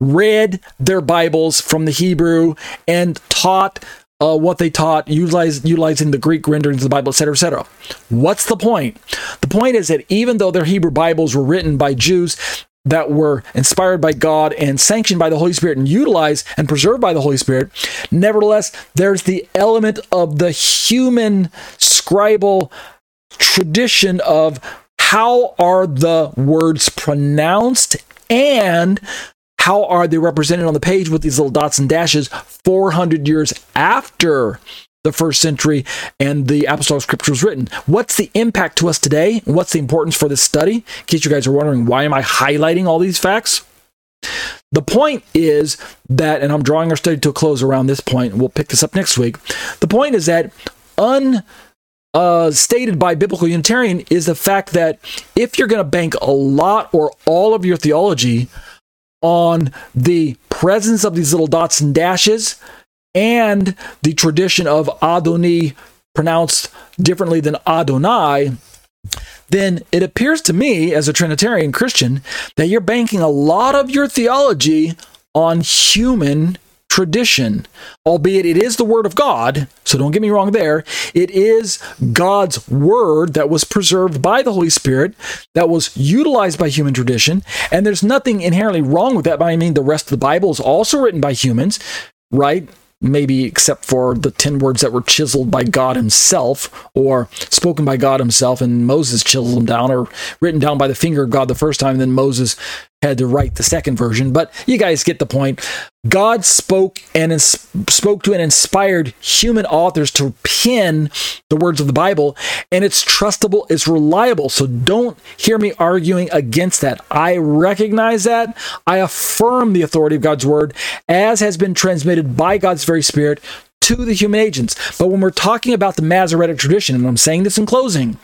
[SPEAKER 1] read their Bibles from the Hebrew and taught uh, what they taught, utilizing the Greek renderings of the Bible, etc., etc. What's the point? The point is that even though their Hebrew Bibles were written by Jews, that were inspired by God and sanctioned by the Holy Spirit and utilized and preserved by the Holy Spirit. Nevertheless, there's the element of the human scribal tradition of how are the words pronounced and how are they represented on the page with these little dots and dashes 400 years after the first century and the apostolic scripture was written. What's the impact to us today? What's the importance for this study? In case you guys are wondering, why am I highlighting all these facts? The point is that, and I'm drawing our study to a close around this point, and we'll pick this up next week. The point is that un uh, by biblical Unitarian is the fact that if you're going to bank a lot or all of your theology on the presence of these little dots and dashes, and the tradition of Adoni pronounced differently than Adonai, then it appears to me, as a Trinitarian Christian, that you're banking a lot of your theology on human tradition, albeit it is the Word of God. So don't get me wrong there. It is God's Word that was preserved by the Holy Spirit, that was utilized by human tradition. And there's nothing inherently wrong with that. But I mean, the rest of the Bible is also written by humans, right? Maybe except for the 10 words that were chiseled by God Himself or spoken by God Himself, and Moses chiseled them down or written down by the finger of God the first time, and then Moses had to write the second version. But you guys get the point. God spoke and ins- spoke to and inspired human authors to pen the words of the Bible, and it's trustable, it's reliable. So don't hear me arguing against that. I recognize that. I affirm the authority of God's word as has been transmitted by God's very Spirit to the human agents. But when we're talking about the Masoretic tradition, and I'm saying this in closing,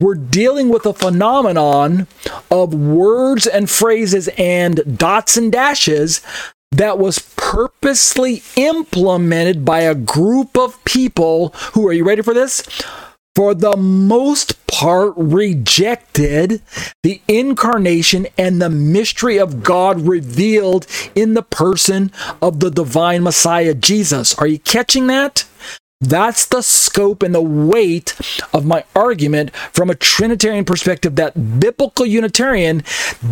[SPEAKER 1] we're dealing with a phenomenon of words and phrases and dots and dashes that was purposely implemented by a group of people who are you ready for this? For the most part, rejected the incarnation and the mystery of God revealed in the person of the divine Messiah, Jesus. Are you catching that? That's the scope and the weight of my argument from a Trinitarian perspective that biblical Unitarian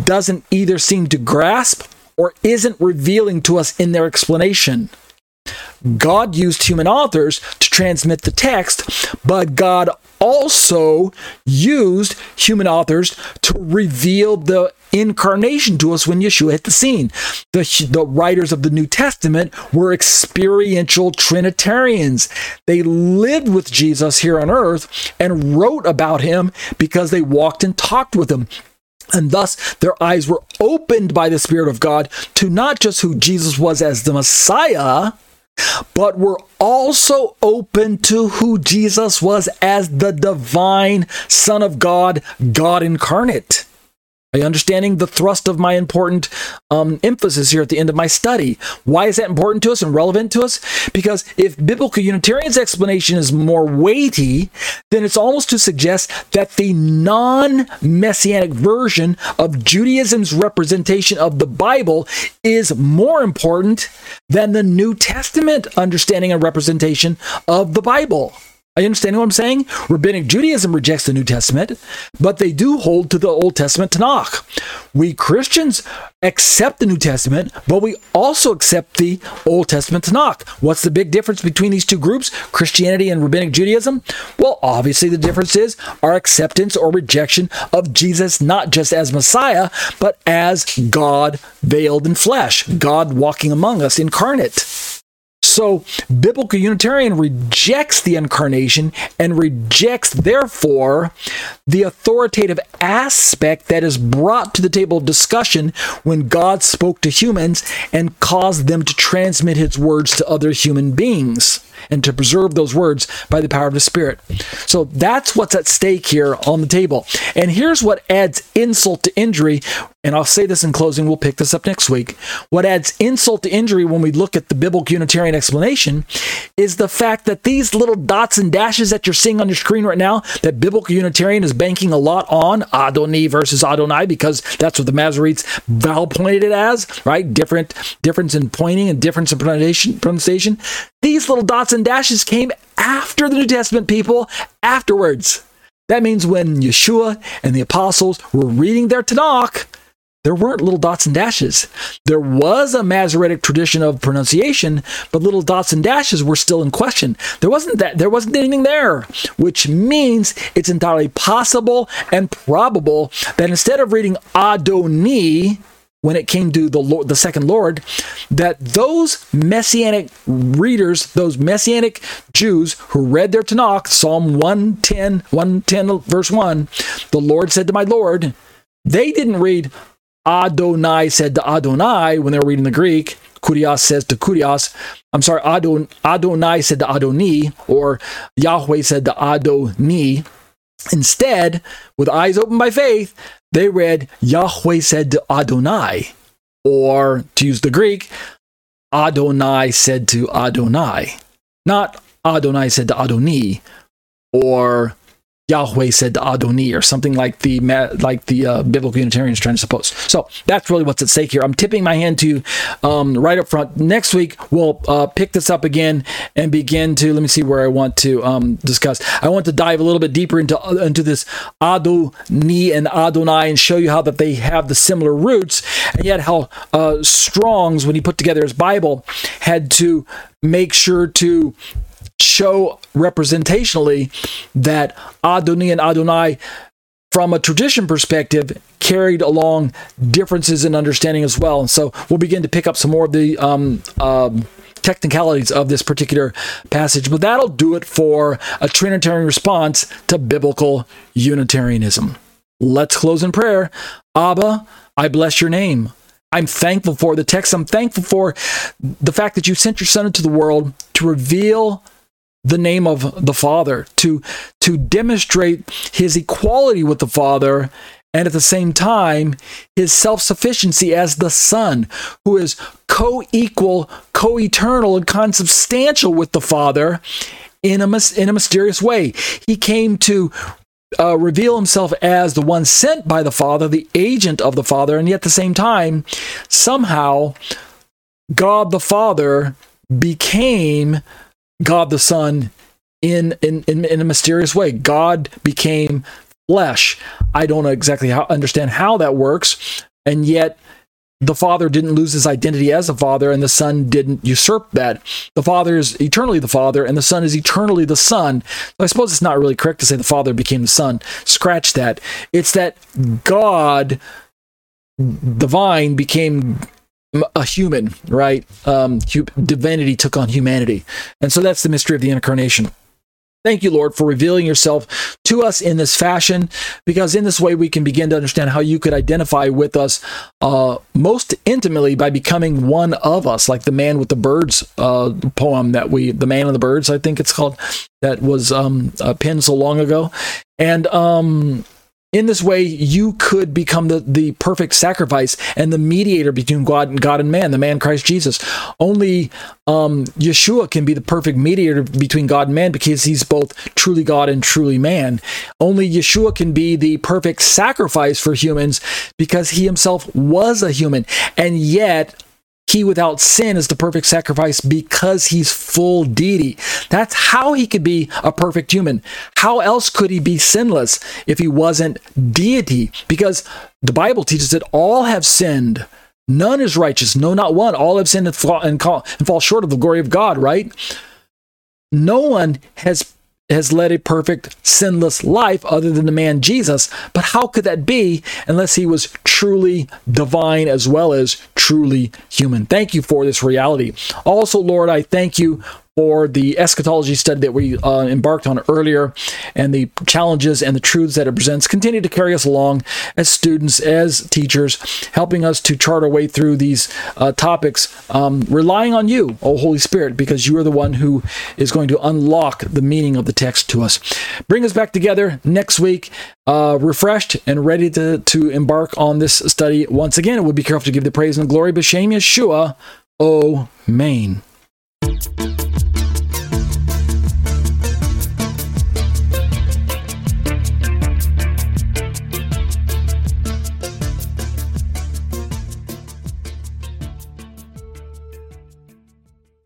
[SPEAKER 1] doesn't either seem to grasp or isn't revealing to us in their explanation. God used human authors to transmit the text, but God also used human authors to reveal the incarnation to us when Yeshua hit the scene. The, the writers of the New Testament were experiential Trinitarians. They lived with Jesus here on earth and wrote about him because they walked and talked with him. And thus, their eyes were opened by the Spirit of God to not just who Jesus was as the Messiah, but were also open to who Jesus was as the divine Son of God, God incarnate. Are you understanding the thrust of my important um, emphasis here at the end of my study? Why is that important to us and relevant to us? Because if biblical Unitarian's explanation is more weighty, then it's almost to suggest that the non messianic version of Judaism's representation of the Bible is more important than the New Testament understanding and representation of the Bible. I understand what I'm saying? Rabbinic Judaism rejects the New Testament, but they do hold to the Old Testament Tanakh. We Christians accept the New Testament, but we also accept the Old Testament Tanakh. What's the big difference between these two groups, Christianity and Rabbinic Judaism? Well, obviously, the difference is our acceptance or rejection of Jesus not just as Messiah, but as God veiled in flesh, God walking among us incarnate. So, biblical Unitarian rejects the incarnation and rejects, therefore, the authoritative aspect that is brought to the table of discussion when God spoke to humans and caused them to transmit his words to other human beings and to preserve those words by the power of the Spirit. So that's what's at stake here on the table. And here's what adds insult to injury. And I'll say this in closing, we'll pick this up next week. What adds insult to injury when we look at the biblical Unitarian explanation is the fact that these little dots and dashes that you're seeing on your screen right now, that biblical Unitarian is banking a lot on Adoni versus Adonai, because that's what the Masoretes vowel pointed it as, right? Different difference in pointing and difference in pronunciation. pronunciation. These little dots and dashes came after the New Testament people, afterwards. That means when Yeshua and the apostles were reading their Tanakh, there weren't little dots and dashes. There was a Masoretic tradition of pronunciation, but little dots and dashes were still in question. There wasn't that there wasn't anything there, which means it's entirely possible and probable that instead of reading Adoni, when it came to the Lord, the second Lord, that those messianic readers, those messianic Jews who read their Tanakh, Psalm 110, 110 verse 1, the Lord said to my Lord, they didn't read Adonai said to Adonai when they were reading the Greek. Kurios says to Kurios, I'm sorry, Adon, Adonai said to Adoni, or Yahweh said to Adoni. Instead, with eyes open by faith, they read Yahweh said to Adonai, or to use the Greek, Adonai said to Adonai, not Adonai said to Adoni, or Yahweh said to Adoni, or something like the like the uh, biblical Unitarians trying to suppose. So that's really what's at stake here. I'm tipping my hand to um, right up front. Next week we'll uh, pick this up again and begin to let me see where I want to um, discuss. I want to dive a little bit deeper into uh, into this Adoni and Adonai and show you how that they have the similar roots, and yet how uh, Strong's when he put together his Bible had to make sure to show representationally that Adoni and Adonai, from a tradition perspective, carried along differences in understanding as well. And so we'll begin to pick up some more of the um, um, technicalities of this particular passage, but that'll do it for a Trinitarian response to biblical Unitarianism. Let's close in prayer. Abba, I bless your name. I'm thankful for the text. I'm thankful for the fact that you sent your son into the world to reveal the name of the Father, to, to demonstrate his equality with the Father, and at the same time, his self sufficiency as the Son, who is co equal, co eternal, and consubstantial with the Father in a, in a mysterious way. He came to uh, reveal himself as the one sent by the Father, the agent of the Father, and yet at the same time, somehow, God the Father became God the Son in, in, in, in a mysterious way. God became flesh. I don't exactly how understand how that works, and yet the Father didn't lose his identity as a Father, and the Son didn't usurp that. The Father is eternally the Father, and the Son is eternally the Son. I suppose it's not really correct to say the Father became the Son. Scratch that. It's that God, divine, became a human, right? Um, divinity took on humanity. And so that's the mystery of the incarnation. Thank you, Lord, for revealing yourself to us in this fashion, because in this way we can begin to understand how you could identify with us uh, most intimately by becoming one of us, like the man with the birds uh, poem that we, the man and the birds, I think it's called, that was um, uh, penned so long ago. And um, in this way, you could become the, the perfect sacrifice and the mediator between God and God and man, the man Christ Jesus. Only um, Yeshua can be the perfect mediator between God and man because he's both truly God and truly man. Only Yeshua can be the perfect sacrifice for humans because he himself was a human. And yet, he without sin is the perfect sacrifice because he's full deity. That's how he could be a perfect human. How else could he be sinless if he wasn't deity? Because the Bible teaches that all have sinned. None is righteous, no, not one. All have sinned and fall, and, fall short of the glory of God, right? No one has has led a perfect, sinless life other than the man Jesus. But how could that be unless he was truly divine as well as truly human? Thank you for this reality. Also, Lord, I thank you for the eschatology study that we uh, embarked on earlier and the challenges and the truths that it presents continue to carry us along as students, as teachers, helping us to chart our way through these uh, topics, um, relying on you, O Holy Spirit, because you are the one who is going to unlock the meaning of the text to us. Bring us back together next week, uh, refreshed and ready to, to embark on this study once again. We'll be careful to give the praise and glory. B'Shem Yeshua, O Main.